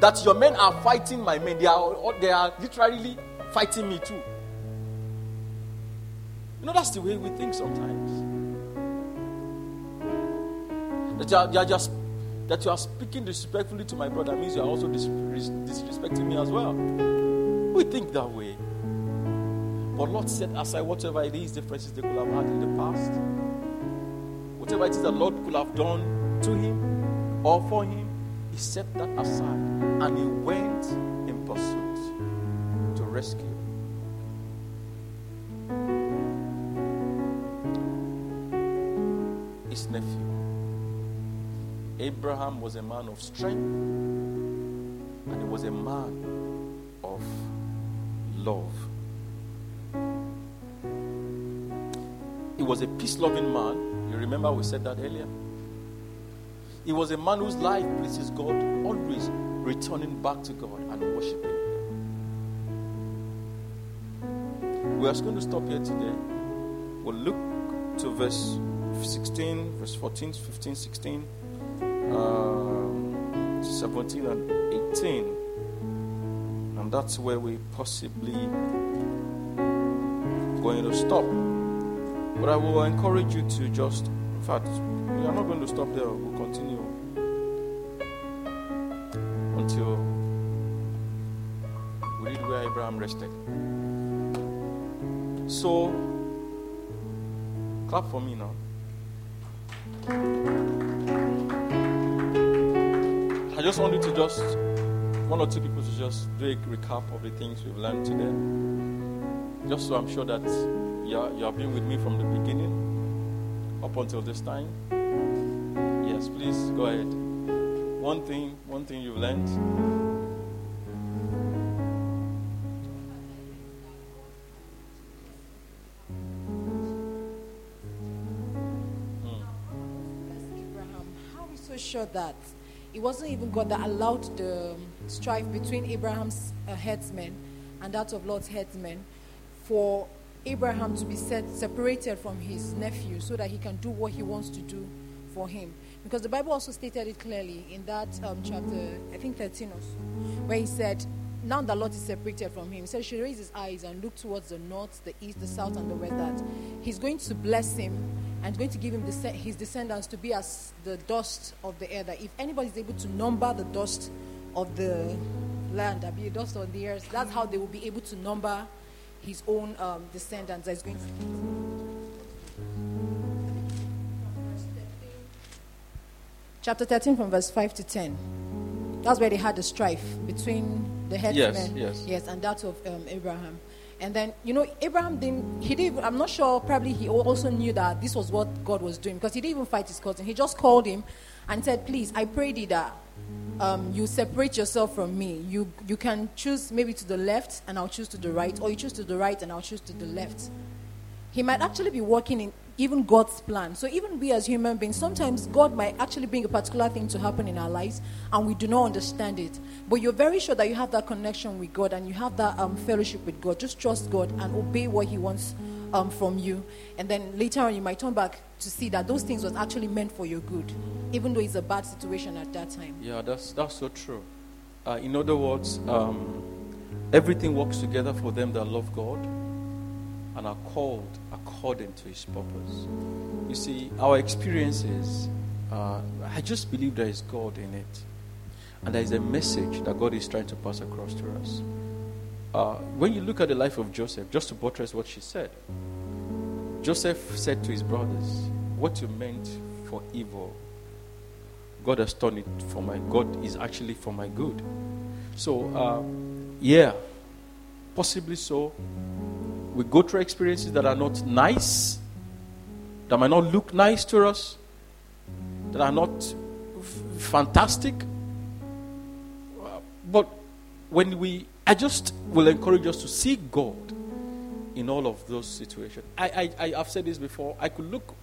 that your men are fighting my men? They are, they are literally fighting me too. You know, that's the way we think sometimes. That you are, you are just that you are speaking disrespectfully to my brother means you are also disrespecting me as well. We think that way. But Lord set aside whatever it is differences they could have had in the past Whatever it is the Lord could have done to him or for him, he set that aside and he went in pursuit to rescue. His nephew. Abraham was a man of strength and he was a man of love. He was a peace loving man you remember we said that earlier? He was a man whose life pleases God, always returning back to God and worshiping. We are just going to stop here today. We'll look to verse 16, verse 14, 15, 16, uh, 17, and 18. And that's where we possibly going to stop. But I will encourage you to just, in fact, we are not going to stop there. We'll continue until we read where Abraham rested. So, clap for me now. Just want you to just, one or two people to just do a recap of the things we've learned today. Just so I'm sure that you, you have been with me from the beginning up until this time. Yes, please go ahead. One thing, one thing you've learned. Hmm. How are we so sure that it wasn't even God that allowed the strife between Abraham's uh, headsmen and that of Lot's headsmen for Abraham to be set, separated from his nephew so that he can do what he wants to do for him. Because the Bible also stated it clearly in that um, chapter, I think 13 or so, where he said, Now that Lot is separated from him, he said, should his eyes and look towards the north, the east, the south, and the west, that he's going to bless him and going to give him the, his descendants to be as the dust of the air. That if anybody is able to number the dust of the land, that be a dust on the earth, that's how they will be able to number his own um, descendants. That is going to. Chapter 13 from verse 5 to 10. That's where they had the strife between the headsmen yes, yes. yes, and that of um, Abraham. And then, you know, Abraham didn't, he didn't, I'm not sure, probably he also knew that this was what God was doing because he didn't even fight his cousin. He just called him and said, Please, I pray thee that um, you separate yourself from me. You, you can choose maybe to the left and I'll choose to the right, or you choose to the right and I'll choose to the left. He might actually be working in even God's plan. So even we as human beings, sometimes God might actually bring a particular thing to happen in our lives and we do not understand it. But you're very sure that you have that connection with God and you have that um, fellowship with God. Just trust God and obey what He wants um, from you. And then later on, you might turn back to see that those things was actually meant for your good, even though it's a bad situation at that time. Yeah, that's, that's so true. Uh, in other words, um, everything works together for them that love God and are called according to his purpose. You see, our experiences, uh, I just believe there is God in it. And there is a message that God is trying to pass across to us. Uh, when you look at the life of Joseph, just to buttress what she said, Joseph said to his brothers, What you meant for evil, God has turned it for my God is actually for my good. So, uh, yeah, possibly so we go through experiences that are not nice, that might not look nice to us, that are not f- fantastic. But when we, I just will encourage us to seek God in all of those situations. I, I, I have said this before. I could look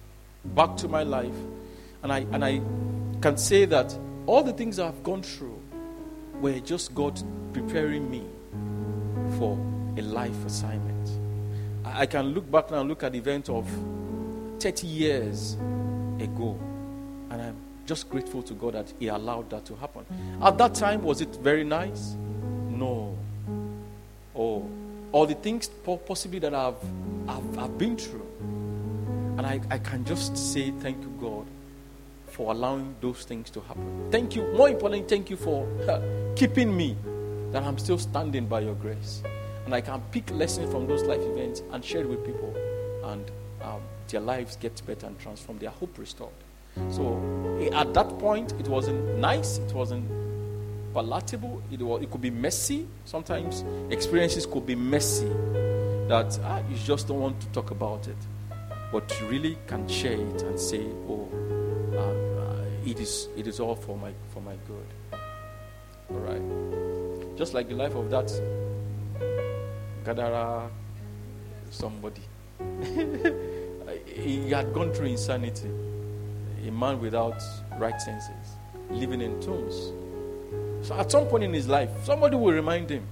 back to my life and I, and I can say that all the things I've gone through were just God preparing me for a life assignment. I can look back now and look at the event of 30 years ago, and I'm just grateful to God that He allowed that to happen. At that time, was it very nice? No. Oh, all the things possibly that I've, I've, I've been through. And I, I can just say thank you, God, for allowing those things to happen. Thank you. More importantly, thank you for keeping me, that I'm still standing by your grace and I can pick lessons from those life events and share it with people, and um, their lives get better and transformed, their hope restored. So eh, at that point, it wasn't nice, it wasn't palatable, it, was, it could be messy. Sometimes. Experiences could be messy. That ah, you just don't want to talk about it, but you really can share it and say, "Oh, uh, it is it is all for my for my good." All right, just like the life of that Gadara somebody. he had gone through insanity. a man without right senses, living in tombs. So at some point in his life, somebody will remind him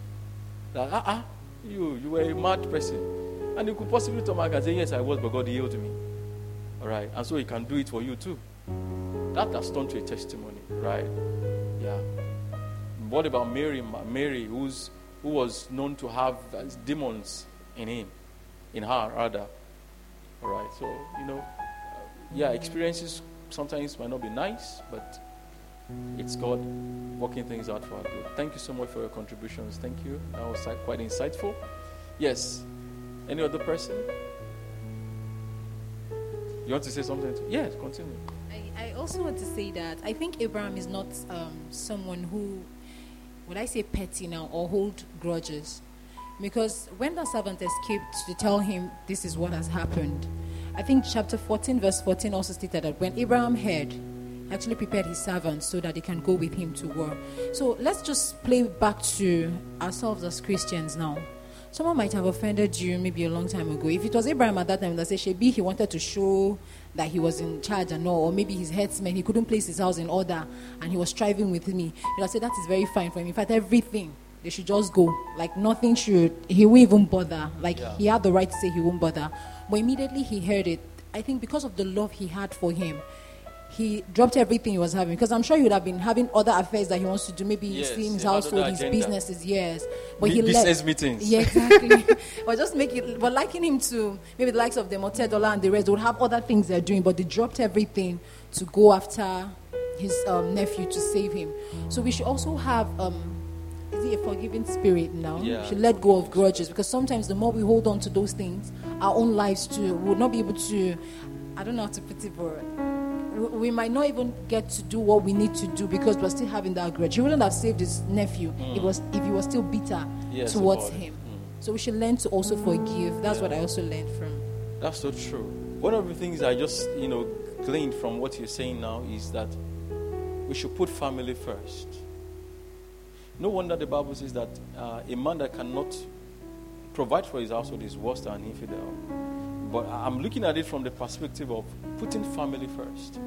that, ah, ah you, you were a mad person. And he could possibly come back and say, yes, I was, but God healed me. All right. And so he can do it for you too. That has turned to a testimony, right? Yeah. What about Mary? Mary, who's, who was known to have uh, demons in him, in her, rather. All right. So, you know, uh, yeah, experiences sometimes might not be nice, but it's God working things out for our good. Thank you so much for your contributions. Thank you. That was uh, quite insightful. Yes. Any other person? You want to say something? Yes, continue. I, I also want to say that I think Abraham is not um, someone who, would I say petty now, or hold grudges. Because when the servant escaped to tell him this is what has happened, I think chapter 14, verse 14 also stated that when Abraham heard, actually prepared his servants so that they can go with him to war. So let's just play back to ourselves as Christians now. Someone might have offended you maybe a long time ago. If it was Abraham at that time that said, Shebi, he wanted to show that he was in charge and all, or maybe his headsman, he couldn't place his house in order and he was striving with me. You know, I said that is very fine for him. In fact, everything they should just go. Like nothing should he won't even bother. Like yeah. he had the right to say he won't bother. But immediately he heard it. I think because of the love he had for him, he dropped everything he was having because I'm sure he would have been having other affairs that he wants to do, maybe yes, seeing his household, his businesses, yes. But he business left. meetings. Yeah, exactly. but just make it. But liking him to maybe the likes of the Dollar and the rest, they would have other things they're doing, but they dropped everything to go after his um, nephew to save him. So we should also have. Um, is it a forgiving spirit now? Yeah. We should let go of grudges because sometimes the more we hold on to those things, our own lives too will not be able to. I don't know how to put it, but we might not even get to do what we need to do because we're still having that grudge. He wouldn't have saved his nephew mm. if, was, if he was still bitter yes, towards him. Mm. So we should learn to also forgive. That's yeah. what I also learned from. That's so true. One of the things I just, you know, gleaned from what you're saying now is that we should put family first. No wonder the Bible says that uh, a man that cannot provide for his household is worse than an infidel. But I'm looking at it from the perspective of putting family first,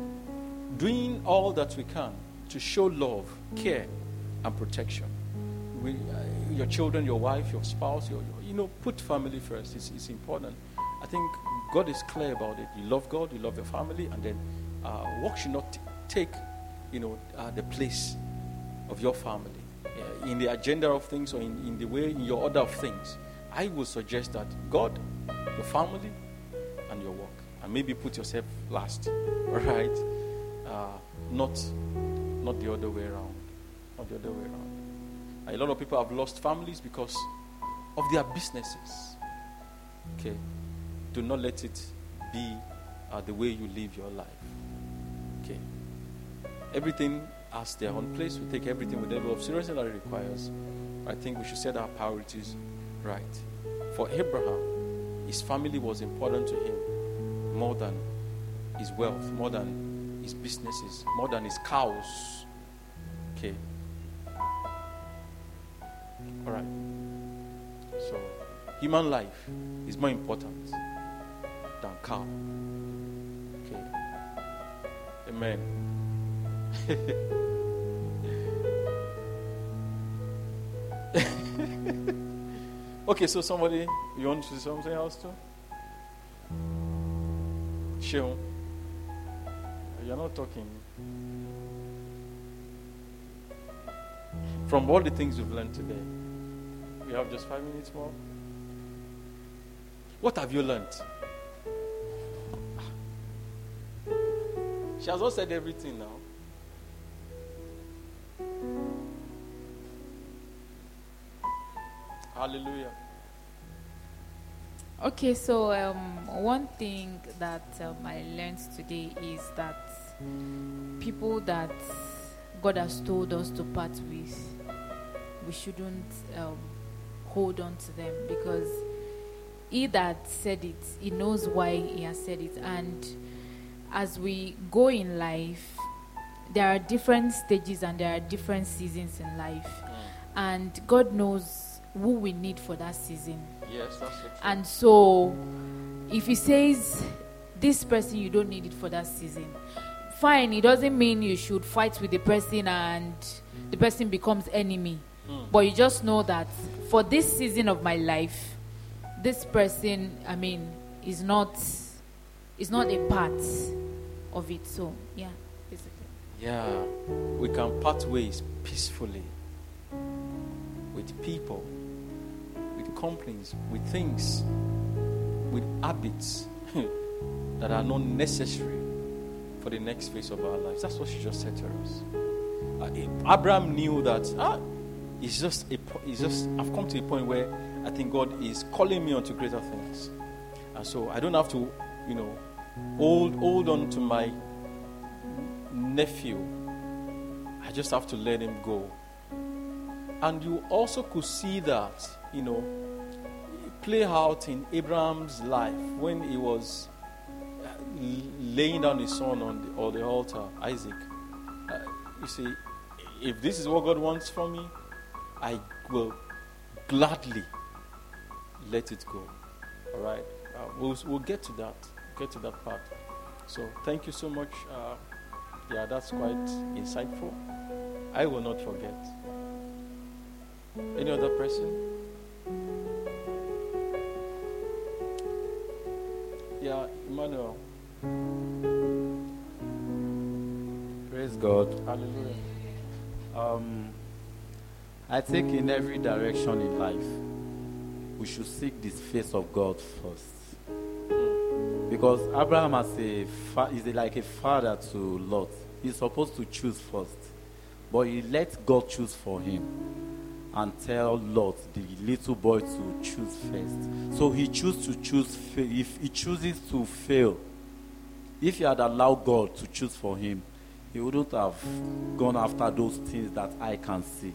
doing all that we can to show love, care, and protection. We, uh, your children, your wife, your spouse, your, your, you know, put family first. It's, it's important. I think God is clear about it. You love God, you love your family, and then uh, work should not t- take, you know, uh, the place of your family in the agenda of things or in, in the way in your order of things. I would suggest that God, your family, maybe put yourself last. All right? Uh, not, not the other way around. Not the other way around. A lot of people have lost families because of their businesses. Okay? Do not let it be uh, the way you live your life. Okay? Everything has their own place. We take everything with the level of seriousness that it requires. I think we should set our priorities right. For Abraham, his family was important to him more than his wealth, more than his businesses, more than his cows. Okay. All right. So, human life is more important than cow. Okay. Amen. okay, so somebody, you want to say something else too? You're not talking. From all the things we've learned today, we have just five minutes more. What have you learned? She has not said everything now. Hallelujah. Okay, so um, one thing that um, I learned today is that people that God has told us to part with, we shouldn't um, hold on to them because He that said it, He knows why He has said it. And as we go in life, there are different stages and there are different seasons in life. And God knows who we need for that season. Yes, that's so true. And so, if he says, this person, you don't need it for that season, fine. It doesn't mean you should fight with the person and the person becomes enemy. Hmm. But you just know that for this season of my life, this person, I mean, is not is not a part of it. So yeah, basically. Yeah, we can part ways peacefully with people, companies, with things, with habits that are not necessary for the next phase of our lives. That's what she just said to us. Uh, Abraham knew that ah, it's just a, it's just I've come to a point where I think God is calling me onto greater things, and so I don't have to, you know, hold hold on to my nephew. I just have to let him go. And you also could see that, you know, play out in Abraham's life when he was uh, laying down his son on the, on the altar, Isaac. Uh, you see, if this is what God wants from me, I will gladly let it go. All right? Uh, we'll, we'll get to that. Get to that part. So, thank you so much. Uh, yeah, that's quite insightful. I will not forget. Any other person? Yeah, Emmanuel. Praise God. Hallelujah. Um, I think in every direction in life, we should seek this face of God first. Because Abraham as a fa- is a- like a father to Lot. He's supposed to choose first, but he let God choose for him and tell Lot, the little boy, to choose first. So he chose to choose. If he chooses to fail, if he had allowed God to choose for him, he wouldn't have gone after those things that I can see.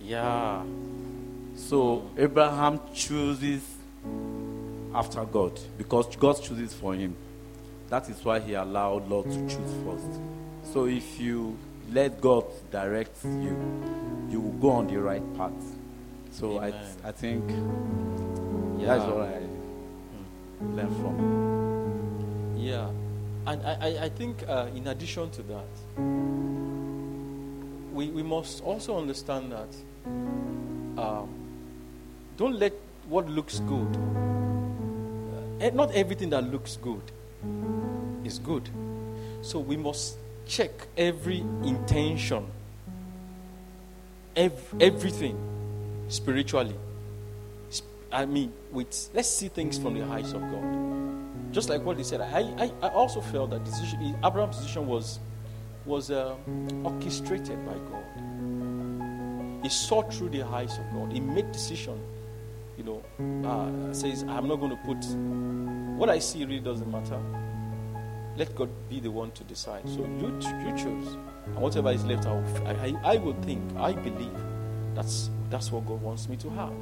Yeah. So Abraham chooses after God because God chooses for him. That is why he allowed Lot to choose first. So if you let God direct you, you will go on the right path. So I, Amen. I think Yeah. that's what I learned from. Yeah. And I, I, think, uh, in addition to that, we, we must also understand that um, don't let what looks good, uh, not everything that looks good is good. So we must check every intention, ev- everything spiritually. I mean, with let's see things from the eyes of God. Just like what he said, I, I, I also felt that decision, Abraham's decision was was uh, orchestrated by God. He saw through the eyes of God. He made decision. You know, uh, says, "I'm not going to put what I see. Really doesn't matter. Let God be the one to decide. So you you choose, and whatever is left, I will, I, I, will think. I believe that's that's what God wants me to have.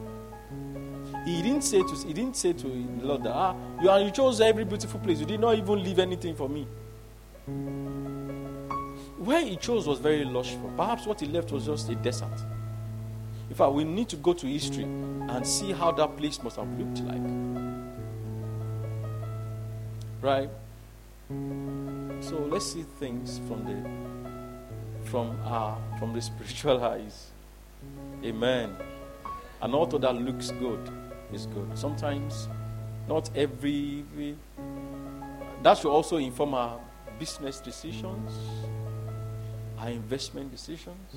He didn't say to he didn't say to the Lord that ah you you chose every beautiful place. You did not even leave anything for me. Where he chose was very lustful. Perhaps what he left was just a desert. In fact, we need to go to history and see how that place must have looked like. Right? So let's see things from the from our from the spiritual eyes. Amen. An altar that looks good is good. Sometimes not every that should also inform our business decisions, our investment decisions,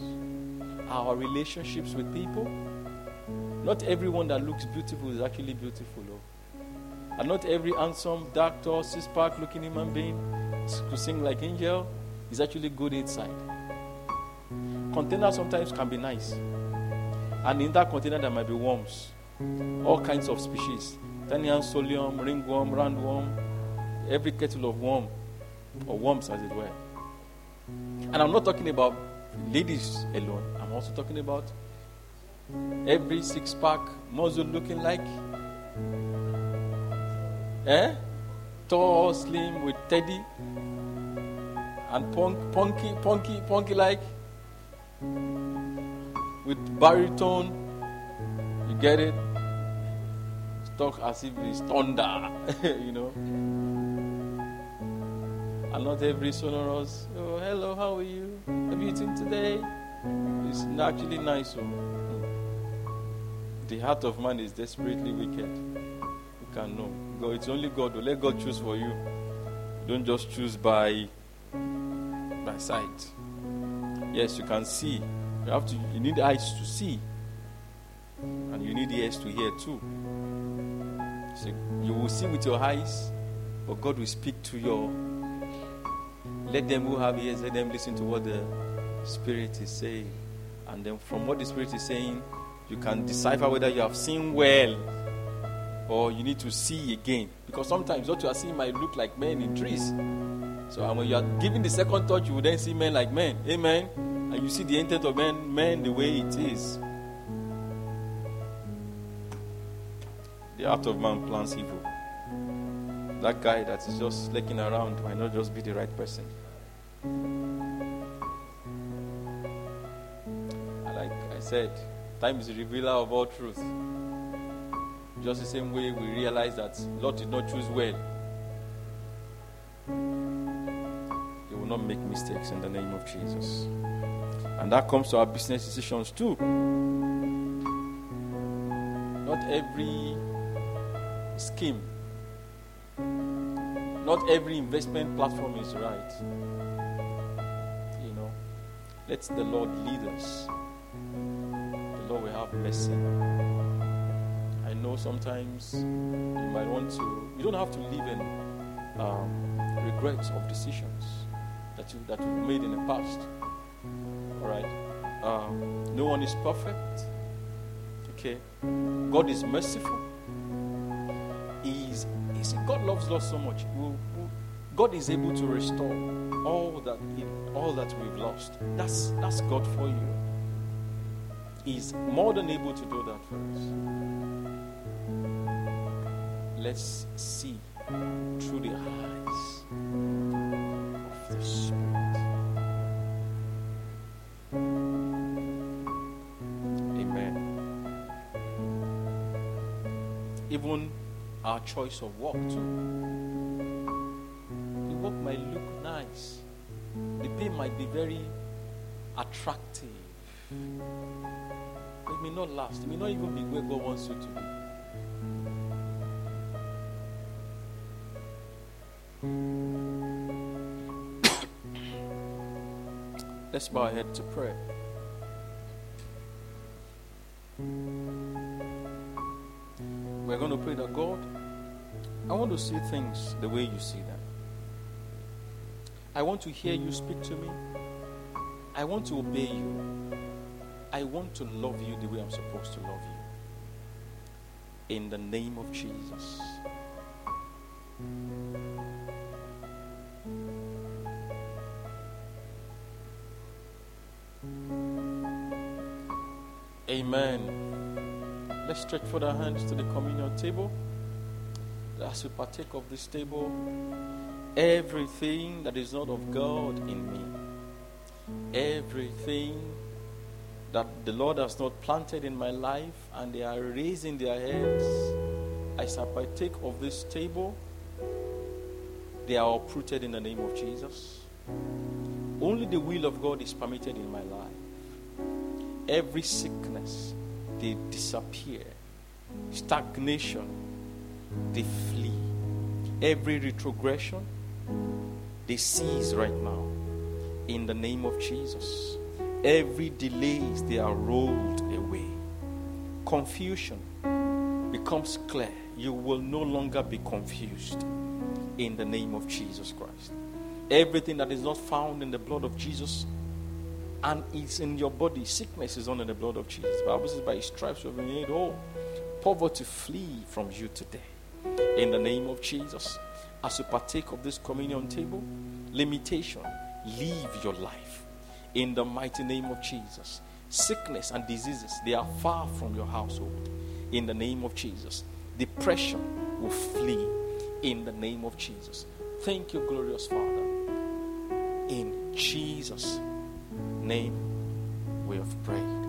our relationships with people. Not everyone that looks beautiful is actually beautiful. And not every handsome, dark, tall, six pack looking human being who sing like angel is actually good inside. Container sometimes can be nice. And in that container there might be worms. All kinds of species. Taenia solium, ringworm, roundworm, every kettle of worm, or worms as it were. And I'm not talking about ladies alone. I'm also talking about every six pack muzzle looking like eh? Tall, slim with teddy and punk, punky, punky, punky like with baritone. You get it? Talk as if it's thunder, you know. And not every sonorous, oh, hello, how are you? Have you eaten today? It's actually nice. Oh. The heart of man is desperately wicked. You can know. God, it's only God. Let God choose for you. Don't just choose by by sight. Yes, you can see. You have to. You need eyes to see, and you need ears to hear too. So you will see with your eyes, but God will speak to your. Let them who have ears, let them listen to what the Spirit is saying, and then from what the Spirit is saying, you can decipher whether you have seen well or you need to see again. Because sometimes what you are seeing might look like men in trees. So and when you are giving the second thought, you will then see men like men. Amen. And you see the intent of men, men the way it is. The heart of man plans evil. That guy that is just looking around might not just be the right person. Like I said, time is the revealer of all truth. Just the same way we realize that Lot did not choose well. He will not make mistakes in the name of Jesus. And that comes to our business decisions too. Not every scheme, not every investment platform is right. You know, let the Lord lead us. The Lord will have mercy know sometimes you might want to, you don't have to live in um, regrets of decisions that, you, that you've made in the past. All right? Um, no one is perfect. Okay? God is merciful. He's, he's, God loves us so much. God is able to restore all that, all that we've lost. That's, that's God for you. He's more than able to do that for us let's see through the eyes of the Spirit. Amen. Even our choice of work, too. The work might look nice, the pay might be very attractive. It may not last, it may not even be where God wants you to be. Let's bow our head to pray. We're going to pray that God, I want to see things the way you see them. I want to hear you speak to me. I want to obey you. I want to love you the way I'm supposed to love you. In the name of Jesus. Forth our hands to the communion table. As we partake of this table, everything that is not of God in me, everything that the Lord has not planted in my life, and they are raising their heads as I partake of this table, they are uprooted in the name of Jesus. Only the will of God is permitted in my life every sickness, they disappear. Stagnation, they flee. Every retrogression, they cease right now. In the name of Jesus. Every delays, they are rolled away. Confusion becomes clear. You will no longer be confused. In the name of Jesus Christ. Everything that is not found in the blood of Jesus and it's in your body. Sickness is under the blood of Jesus. The Bible says, by his stripes you have been made whole. Poverty flee from you today. In the name of Jesus. As you partake of this communion table, limitation, leave your life. In the mighty name of Jesus. Sickness and diseases, they are far from your household. In the name of Jesus. Depression will flee. In the name of Jesus. Thank you, glorious Father. In Jesus' name we have prayed.